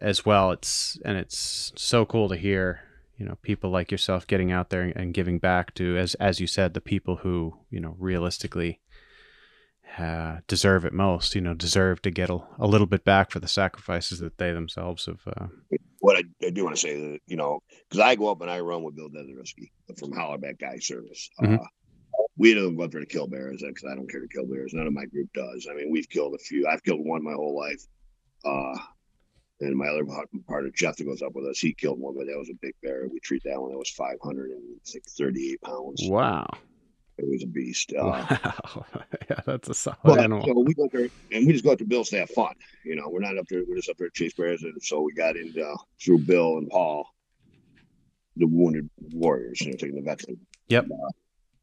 as well. It's and it's so cool to hear you know people like yourself getting out there and giving back to as as you said the people who you know realistically uh, deserve it most you know deserve to get a, a little bit back for the sacrifices that they themselves have uh, what i, I do want to say that you know because i go up and i run with bill Dezerisky from Hollaback Guide Service Mhm. uh we don't go up there to kill bears because I don't care to kill bears. None of my group does. I mean, we've killed a few. I've killed one my whole life. Uh, and my other part, part of Jeff that goes up with us, he killed one, but that was a big bear. We treat that one that was 538 pounds. wow It was a beast. Uh, wow yeah that's a solid but, animal so we go there and we just go up to Bill's to have fun. You know, we're not up there, we're just up there to chase bears. And so we got into uh, through Bill and Paul, the wounded warriors, you know, taking the veteran. Yep. Uh,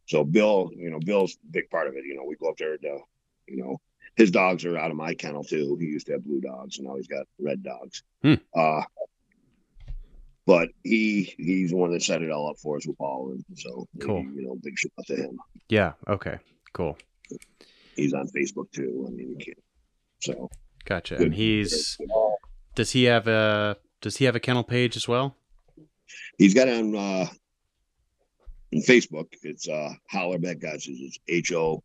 so Bill, you know, Bill's a big part of it. You know, we go up there to, you know, his dogs are out of my kennel too. He used to have blue dogs, and now he's got red dogs. Hmm. Uh, but he he's the one that set it all up for us with Paul, and so Cool. you know, big shout out to him. yeah okay cool He's on Facebook too. I mean, you can't. So gotcha good. and he's does he have a does he have a kennel page as well He's got on uh on Facebook. It's uh Hollaback Guys. It's H O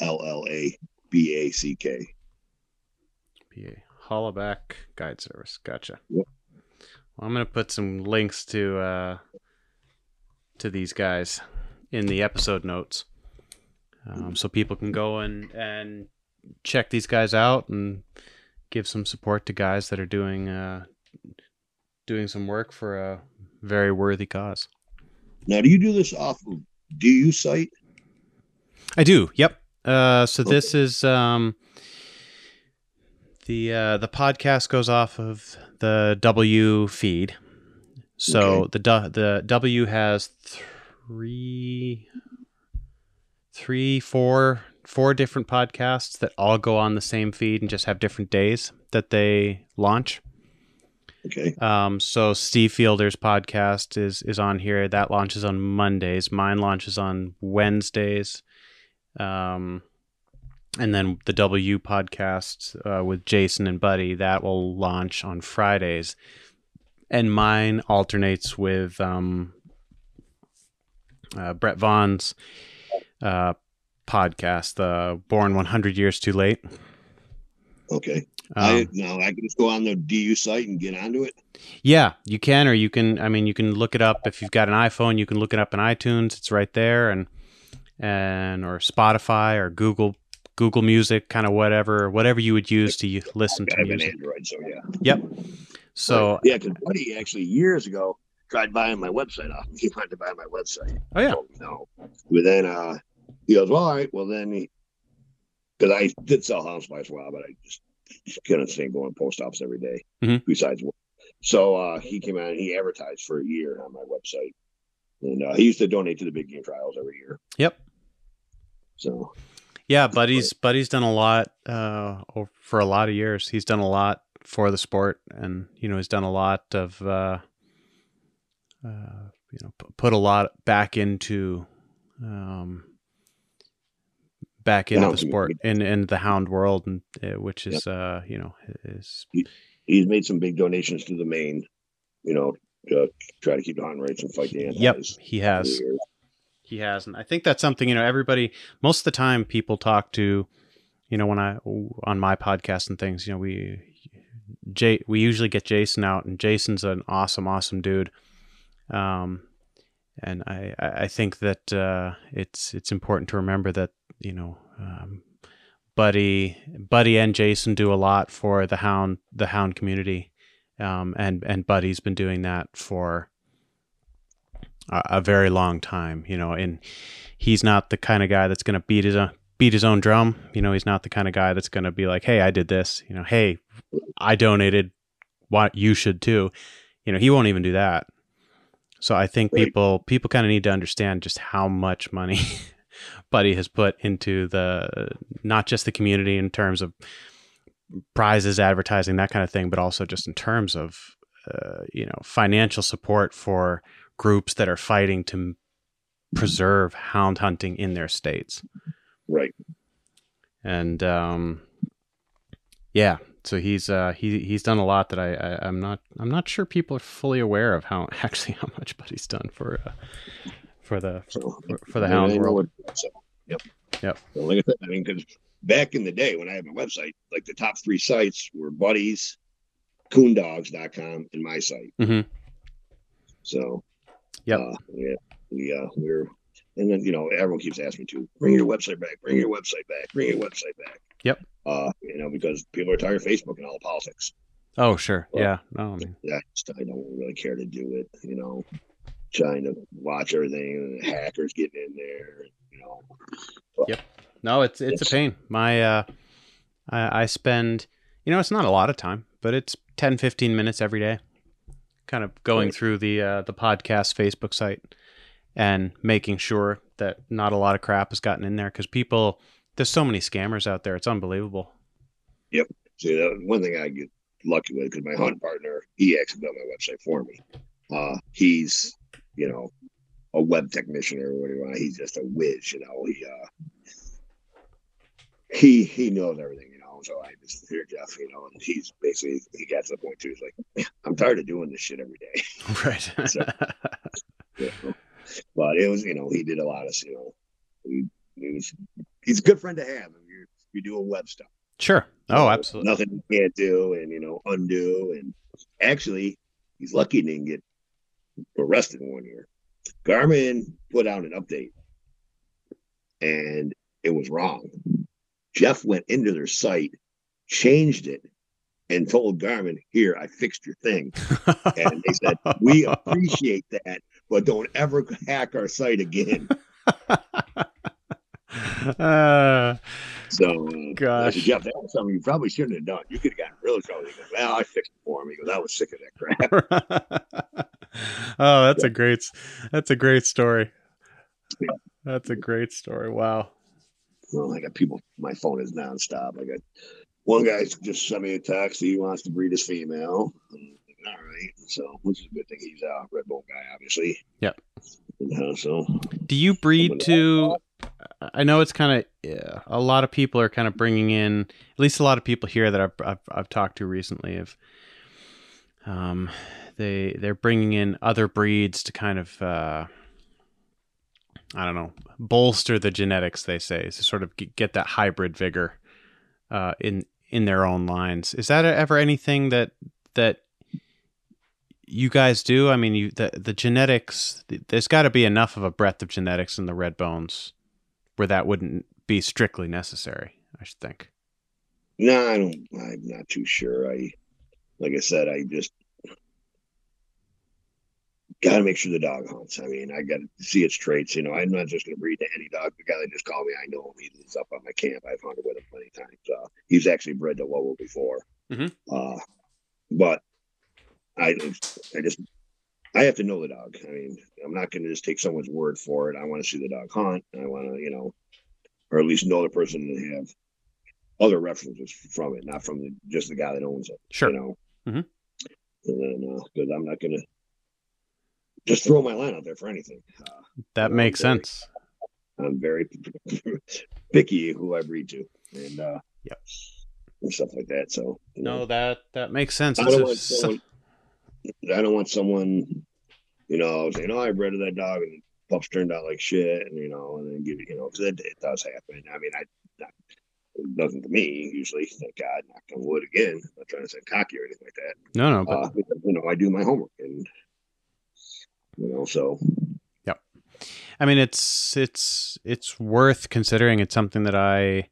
L L A B A C K. PA Hollaback Guide Service. Gotcha. Yep. I'm gonna put some links to uh, to these guys in the episode notes, um, so people can go and and check these guys out and give some support to guys that are doing uh, doing some work for a very worthy cause. Now, do you do this off of you site? I do. Yep. Uh, so okay. this is um, the uh, the podcast goes off of the W feed. So okay. the the W has three, three, four, four different podcasts that all go on the same feed and just have different days that they launch. Okay. Um, so Steve Fielder's podcast is is on here. That launches on Mondays. Mine launches on Wednesdays. Um, and then the W podcast uh, with Jason and Buddy that will launch on Fridays, and mine alternates with um, uh, Brett Vaughn's uh, podcast, the Born 100 Years Too Late. Okay. Um, I now I can just go on the DU site and get onto it. Yeah, you can, or you can. I mean, you can look it up if you've got an iPhone. You can look it up in iTunes. It's right there, and and or Spotify or Google Google Music, kind of whatever whatever you would use to listen to music. Android, so yeah. Yep. So yeah, because Buddy actually years ago tried buying my website off. He wanted to buy my website. Oh yeah. No, but then uh, he goes, well, all right. Well, then he because I did sell house for a while, but I just couldn't stand going post office every day mm-hmm. besides work. So uh, he came out and he advertised for a year on my website, and uh, he used to donate to the big game trials every year. Yep. So. Yeah, Buddy's Buddy's done a lot uh, for a lot of years. He's done a lot for the sport, and you know he's done a lot of uh, uh, you know put a lot back into um, back into the sport in in the hound world, and uh, which is yep. uh, you know is he, he's made some big donations to the main, you know, to try to keep the hound rates and fight the antis. Yep, he has. He has, and I think that's something you know. Everybody, most of the time, people talk to, you know, when I on my podcast and things, you know, we Jay, we usually get Jason out, and Jason's an awesome, awesome dude. Um, and I, I think that uh, it's it's important to remember that you know, um, Buddy, Buddy, and Jason do a lot for the hound, the hound community, um, and and Buddy's been doing that for a, a, very long time. You know, and he's not the kind of guy that's going to beat his own, beat his own drum. You know, he's not the kind of guy that's going to be like, "Hey, I did this." You know, "Hey, I donated. What you should too." You know, he won't even do that. So I think people people kind of need to understand just how much money Buddy has put into the not just the community in terms of prizes, advertising, that kind of thing, but also just in terms of uh, you know financial support for groups that are fighting to preserve hound hunting in their states. Right. And um, yeah, so he's uh, he he's done a lot that I, I am not I'm not sure people are fully aware of how actually how much Buddy's done for uh, for the for, for, for the hound world. So, yep. Yep. So like I said, I mean, because back in the day when I had my website, like the top three sites were Buddies, Coondogs.com, and my site. Mm-hmm. So, yeah, uh, yeah, we uh, we're and then you know everyone keeps asking me to bring your website back, bring your website back, bring your website back. Yep. Uh, you know, because people are tired of Facebook and all the politics. Oh, sure. Well, yeah. No, I mean, yeah, I don't really care to do it. You know, trying to watch everything and hackers getting in there, you know. But yep. No, it's, it's, it's a pain. My uh I, I spend you know, it's not a lot of time, but it's 10 15 minutes every day kind of going through the uh the podcast Facebook site and making sure that not a lot of crap has gotten in there cuz people there's so many scammers out there. It's unbelievable. Yep. See, that one thing I get lucky with because my hunt partner, he actually built my website for me. Uh, he's you know, a web technician or whatever. He's just a whiz, you know. He uh, he he knows everything, you know. So I just hear Jeff, you know, and he's basically he got to the point too. He's like, I'm tired of doing this shit every day. Right. so, yeah. But it was, you know, he did a lot of, you know, he, he was he's a good friend to have if you you do a web stuff. Sure. Oh, absolutely. Nothing you can't do, and you know, undo, and actually, he's lucky he didn't get arrested one year. Garmin put out an update and it was wrong. Jeff went into their site, changed it, and told Garmin, Here, I fixed your thing. and they said, We appreciate that, but don't ever hack our site again. uh, So, uh, Gosh. Said, Jeff, that was something you probably shouldn't have done. You could have gotten real trouble. He goes, well, I fixed it for him. He goes, I was sick of that crap. oh, that's a great that's a great story. That's a great story. Wow. Well, I got people. My phone is nonstop. I got one guy just sent me a text. He wants to breed his female. All right, so which is a good thing. He's a Red Bull guy, obviously. Yep. So Do you breed to I know it's kind of yeah, a lot of people are kind of bringing in at least a lot of people here that I've, I've, I've talked to recently of um they they're bringing in other breeds to kind of uh I don't know bolster the genetics they say to sort of get that hybrid vigor uh in in their own lines is that ever anything that that you guys do I mean you the the genetics there's got to be enough of a breadth of genetics in the Redbones where that wouldn't be strictly necessary. I should think. no, I don't. I'm not too sure. I, like I said, I just got to make sure the dog hunts. I mean, I got to see its traits. You know, I'm not just going to breed to any dog. The guy that just called me, I know him. He lives up on my camp. I've hunted with him plenty of times. Uh, he's actually bred to Lowell before. Mhm. Uh, but I, I just, I have to know the dog. I mean, I'm not going to just take someone's word for it. I want to see the dog hunt. I want to, you know, or at least know the person and have other references from it, not from the, just the guy that owns it. Sure. You know. Mhm. And then, because I'm not going to just throw my line out there for anything. Uh, That makes very- sense. I'm very picky who I breed to, and uh, Yep. and stuff like that. So you know, No, that that makes sense. I don't want someone. I don't want someone, you know, saying, "Oh, I bred that dog and pups turned out like shit," and you know, and then give you know, because it, it does happen. I mean, I not, it doesn't to me usually. Thank God, knock on wood again. I'm not trying to say cocky or anything like that. no, no, but Uh, you know, I do my homework, and you know, so yep. I mean, it's it's it's worth considering. It's something that I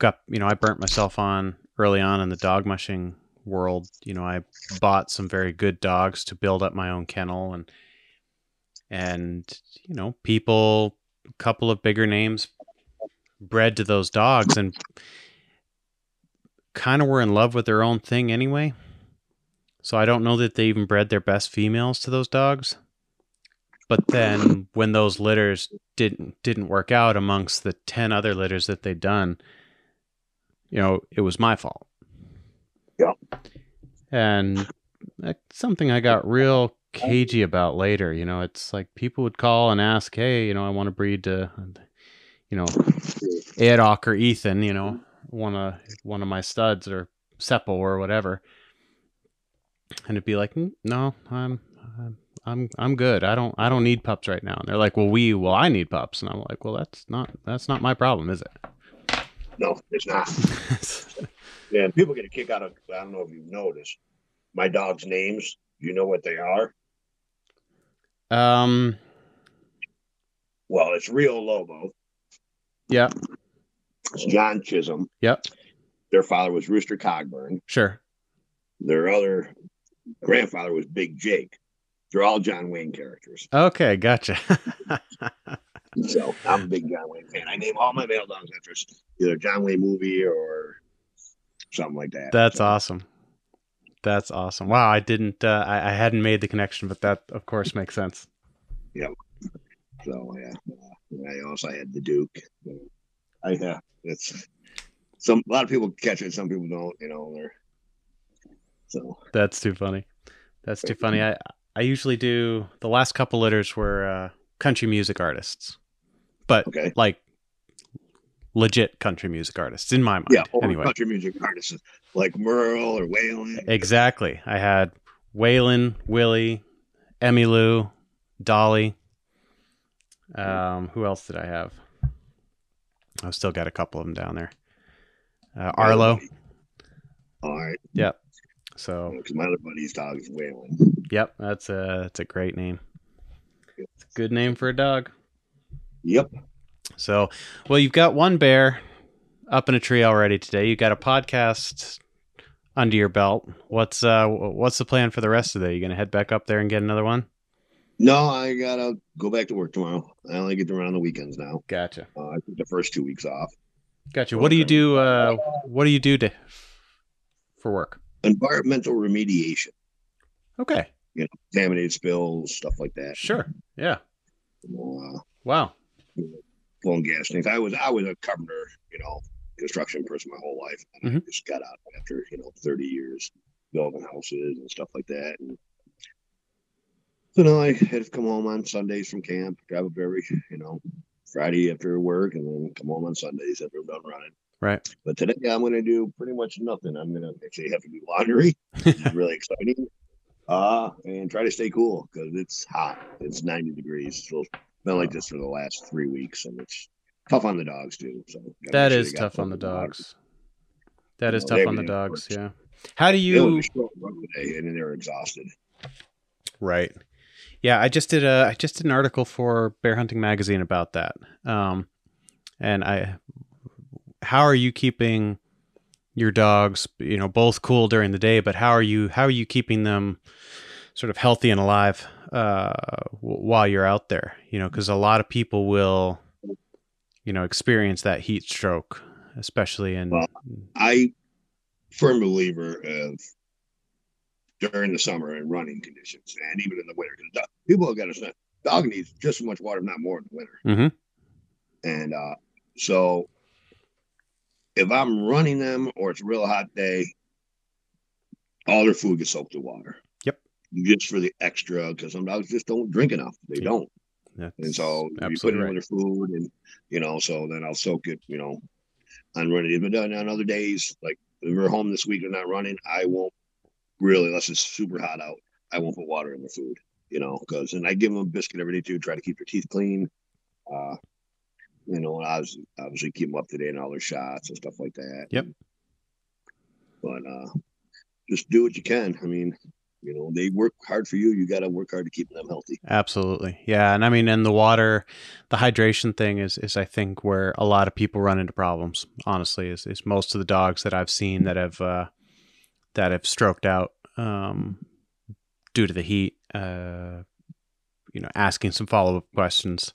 got. You know, I burnt myself on early on in the dog mushing world. You know, I bought some very good dogs to build up my own kennel, and and you know, people, a couple of bigger names, bred to those dogs, and kind of were in love with their own thing anyway. So I don't know that they even bred their best females to those dogs. But then when those litters didn't didn't work out amongst the 10 other litters that they'd done, you know, it was my fault. Yeah. And that's something I got real cagey about later, you know, it's like people would call and ask, "Hey, you know, I want to breed to you know, Adok or Ethan, you know, one of one of my studs or Seppo or whatever." And it'd be like, "Mm, "No, I'm I'm I'm I'm good. I don't I don't need pups right now." And they're like, "Well, we well I need pups." And I'm like, "Well, that's not that's not my problem, is it? no, it's not. Yeah, and people get a kick out of. I don't know if you've noticed my dog's names. Do you know what they are? um Well, it's Rio Lobo. yeah, It's John Chisholm. Yep. Their father was Rooster Cogburn. sure. Their other grandfather was Big Jake. They're all John Wayne characters. Okay, gotcha. So I'm a big John Wayne fan. I name all my male dogs after either John Wayne movie or something like that. That's So, awesome. That's awesome. Wow, I didn't uh, I, I hadn't made the connection, but that of course makes sense. Yep. So yeah, uh, I also had the Duke. I yeah, it's some a lot of people catch it, some people don't. You know, they're so That's too funny. That's too funny. I I usually do the last couple litters were uh, country music artists, but okay. like legit country music artists in my mind. Yeah, anyway, country music artists like Merle or Waylon. exactly. I had Waylon, Willie, Emmylou, Dolly. Um, who else did I have? I've still got a couple of them down there. Uh, Arlo. All right, So because my other buddy's dog is Waylon. Yep, that's a that's a great name. It's a good name for a dog. Yep. So, well, you've got one bear up in a tree already today. You've got a podcast under your belt. What's uh what's the plan for the rest of the day? You gonna head back up there and get another one? No, I gotta go back to work tomorrow. I only get to run on the weekends now. Gotcha. Uh, I took the first two weeks off. Gotcha. What do you do? Uh, what do you do to for work? Environmental remediation, Okay. You know, contaminated spills, stuff like that. Sure. Yeah. You know, uh, Wow. blowing gas tanks. I was I was a carpenter, you know, construction person my whole life. And I just got out after you know thirty years building houses and stuff like that. And so now I had to come home on Sundays from camp, drive up every you know Friday after work, and then come home on Sundays after I'm done running. Right. But today I'm going to do pretty much nothing. I'm going to actually have to do laundry. really exciting. Uh, and try to stay cool because it's hot. It's 90 degrees. So it's been like this for the last three weeks, and it's tough on the dogs too. So That sure is tough on the water. dogs. That is tough on the dogs. work. Yeah. How do you? was a short run today, and they were exhausted. Right. Yeah, I just did a I just did an article for Bear Hunting Magazine about that. Um, and I, how are you keeping your dogs, you know, both cool during the day, but how are you how are you keeping them sort of healthy and alive uh, w- while you're out there? You know, because a lot of people will, you know, experience that heat stroke, especially in. Well, I firm believer of during the summer and running conditions, and even in the winter. 'cause dog- people have got to understand, dog needs just as much water, if not more, in the winter. Mhm. And uh, so if I'm running them or it's a real hot day, all their food gets soaked with water. Yep. Just for the extra, because some dogs just don't drink enough. They Yeah. don't. That's And so you put it in right. with their food and, you know, so then I'll soak it, you know, and on running. But then on other days, like if we're home this week and not running, I won't really, unless it's super hot out, I won't put water in the food, you know, because, and I give them a biscuit every day too, try to keep their teeth clean. Uh, you know, I was obviously keep them up to date on all their shots and stuff like that. Yep. But uh, just do what you can. I mean, you know, they work hard for you. You got to work hard to keep them healthy. Absolutely. Yeah. And I mean, and the water, the hydration thing is, is I think where a lot of people run into problems, honestly, is, is most of the dogs that I've seen that have, uh, that have stroked out, um, due to the heat, uh, you know, asking some follow up questions,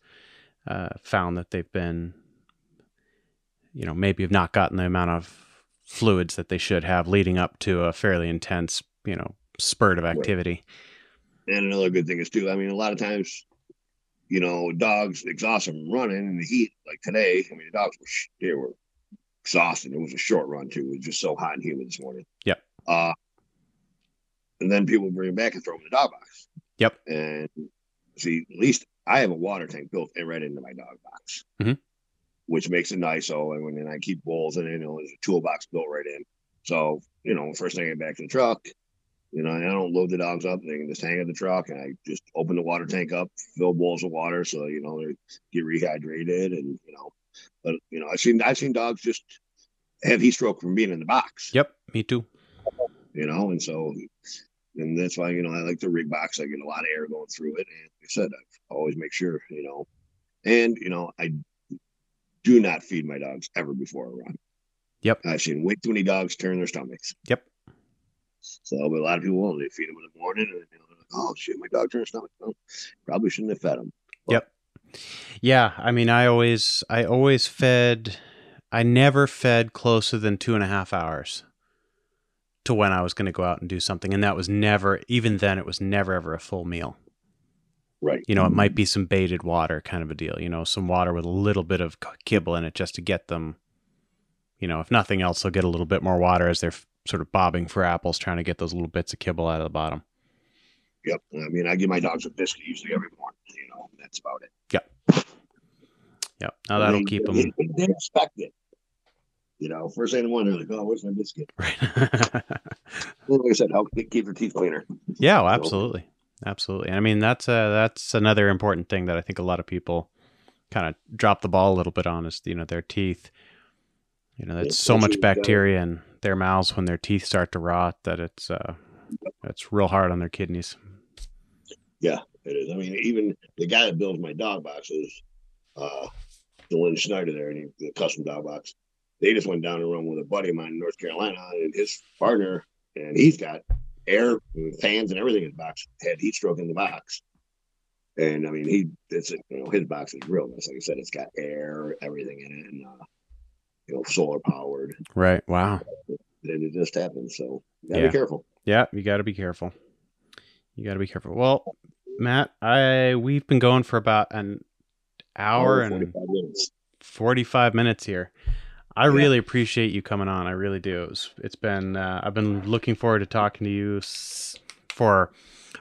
uh, found that they've been, you know, maybe have not gotten the amount of fluids that they should have leading up to a fairly intense, you know, spurt of activity. And another good thing is too, I mean, a lot of times, you know, dogs exhaust from running in the heat. Like today, I mean, the dogs were they were exhausted. It was a short run too. It was just so hot and humid this morning. Yep. Uh, and then people bring them back and throw them in the dog box. Yep. And see, at least I have a water tank built right into my dog box, Mhm. which makes it nice. So and when I keep bowls in it, you know, there's a toolbox built right in. So you know, first thing I get back to the truck, you know, and I don't load the dogs up. They can just hang in the truck, and I just open the water tank up, fill bowls of water, so you know they get rehydrated, and you know, but you know, I've seen I've seen dogs just have heat stroke from being in the box. Yep. Me too. You know, and so, and that's why you know I like the rig box. I get a lot of air going through it, and like I said, I always make sure you know, and you know, I do not feed my dogs ever before a run. Yep. I've seen way too many dogs turn their stomachs. Yep. So, but a lot of people won't. They feed them in the morning, and you know, they're like, oh shit, my dog turned stomach. Well, probably shouldn't have fed him. Yeah, I mean, I always, I always fed. I never fed closer than two and a half hours to when I was going to go out and do something, and that was never. Even then, it was never ever a full meal. Right. You know, it might mm-hmm. be some baited water kind of a deal. You know, some water with a little bit of kibble in it just to get them. You know, if nothing else, they'll get a little bit more water as they're f- sort of bobbing for apples, trying to get those little bits of kibble out of the bottom. Yep. I mean, I give my dogs a biscuit usually every morning. You know, that's about it. Yep. Yep. Now that'll They- keep them They, they expect it. You know, first thing in the morning, they're like, "Oh, where's my biscuit?" right. Well, like I said, help keep their teeth cleaner. Yeah, well, absolutely, absolutely. And I mean, that's uh, that's another important thing that I think a lot of people kind of drop the ball a little bit on is you know their teeth. You know, there's Yeah, so much uh, bacteria in their mouths when their teeth start to rot that it's uh, it's real hard on their kidneys. Yeah, it is. I mean, even the guy that builds my dog boxes, uh, Dylan Schneider there, and he, the custom dog box, they just went down and run with a buddy of mine in North Carolina, and his partner, and he's got air and fans and everything in the box, had heat stroke in the box. And I mean, he it's you know his box is real nice. Like I said, it's got air, everything in it, and uh, you know solar powered. Right. Wow. And it just happened. So gotta Yeah. be careful. Yeah, you got to be careful. You got to be careful. Well, Matt, I we've been going for about an hour and 45 minutes. 45 minutes here. I Yeah. really appreciate you coming on. I really do. It's, it's been uh, I've been looking forward to talking to you for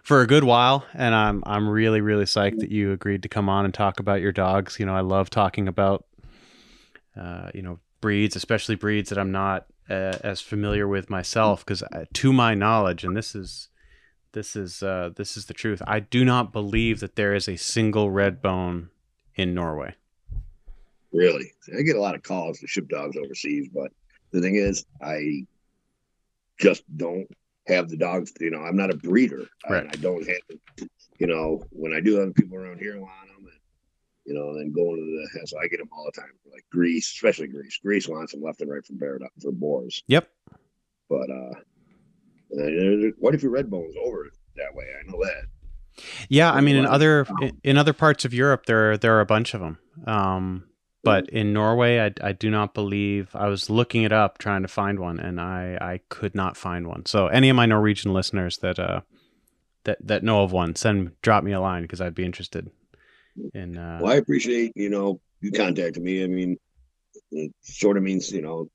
for a good while and I'm I'm really really psyched that you agreed to come on and talk about your dogs. You know, I love talking about uh, you know, breeds, especially breeds that I'm not uh, as familiar with myself because to my knowledge and this is this is uh, this is the truth. I do not believe that there is a single Redbone in Norway. Really, I get a lot of calls to ship dogs overseas, but the thing is, I just don't have the dogs. You know, I'm not a breeder. Right. and I don't have. You know, when I do have people around here want them, and you know, then going to the so I get them all the time. Like Greece, especially Greece. Greece wants them left and right for bear for boars. Yep. But uh, what if your Redbone's over that way? I know that. Yeah, I mean, in other in- in other parts of Europe, there there are a bunch of them. Um, but in Norway, I, I do not believe. I was looking it up, trying to find one, and I I could not find one. So, any of my Norwegian listeners that uh that that know of one, send drop me a line because I'd be interested in. Uh, Well, I appreciate you know you contacting me. I mean, it sort of means you know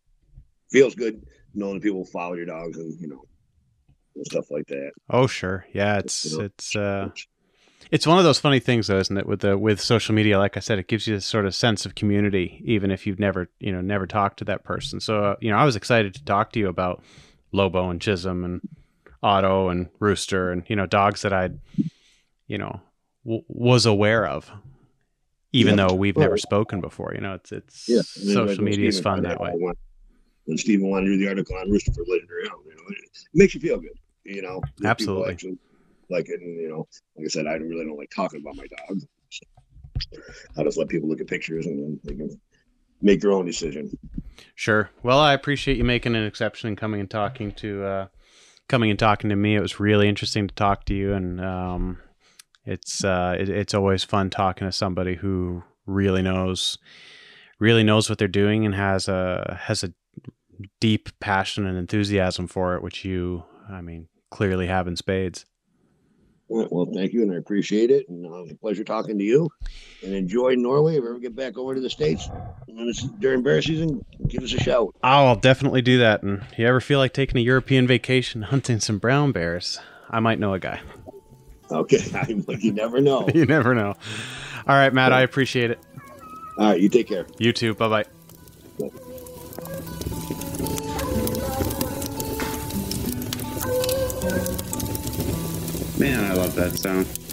feels good knowing people follow your dogs and you know and stuff like that. oh, sure, yeah, it's You know, it's uh it's one of those funny things though isn't it with the with social media like i said it gives you this sort of sense of community even if you've never you know never talked to that person so uh, you know i was excited to talk to you about lobo and chisholm and otto and rooster and you know dogs that i'd you know w- was aware of even Yeah. though we've never spoken before you know it's it's Yeah, social when media is fun that way When Stephen wanted to do the article on Rooster for Legendary you know, it makes you feel good. You know, Absolutely. Like and you know, like I said, I really don't like talking about my dog. I just let people look at pictures and then they can make their own decision. Sure. Well, I appreciate you making an exception and coming and talking to uh, coming and talking to me. It was really interesting to talk to you, and um, it's uh, it, it's always fun talking to somebody who really knows really knows what they're doing and has a has a deep passion and enthusiasm for it, which you, I mean, clearly have in spades. Well, well, thank you, and I appreciate it. And uh, it was a pleasure talking to you. And enjoy Norway. If you ever get back over to the states when it's during bear season, give us a shout. Oh, I'll definitely do that. And if you ever feel like taking a European vacation hunting some brown bears, I might know a guy. Okay, you never know. you never know. All right, Matt, I appreciate it. All right, you take care. You too. Bye bye. Man, I love that sound.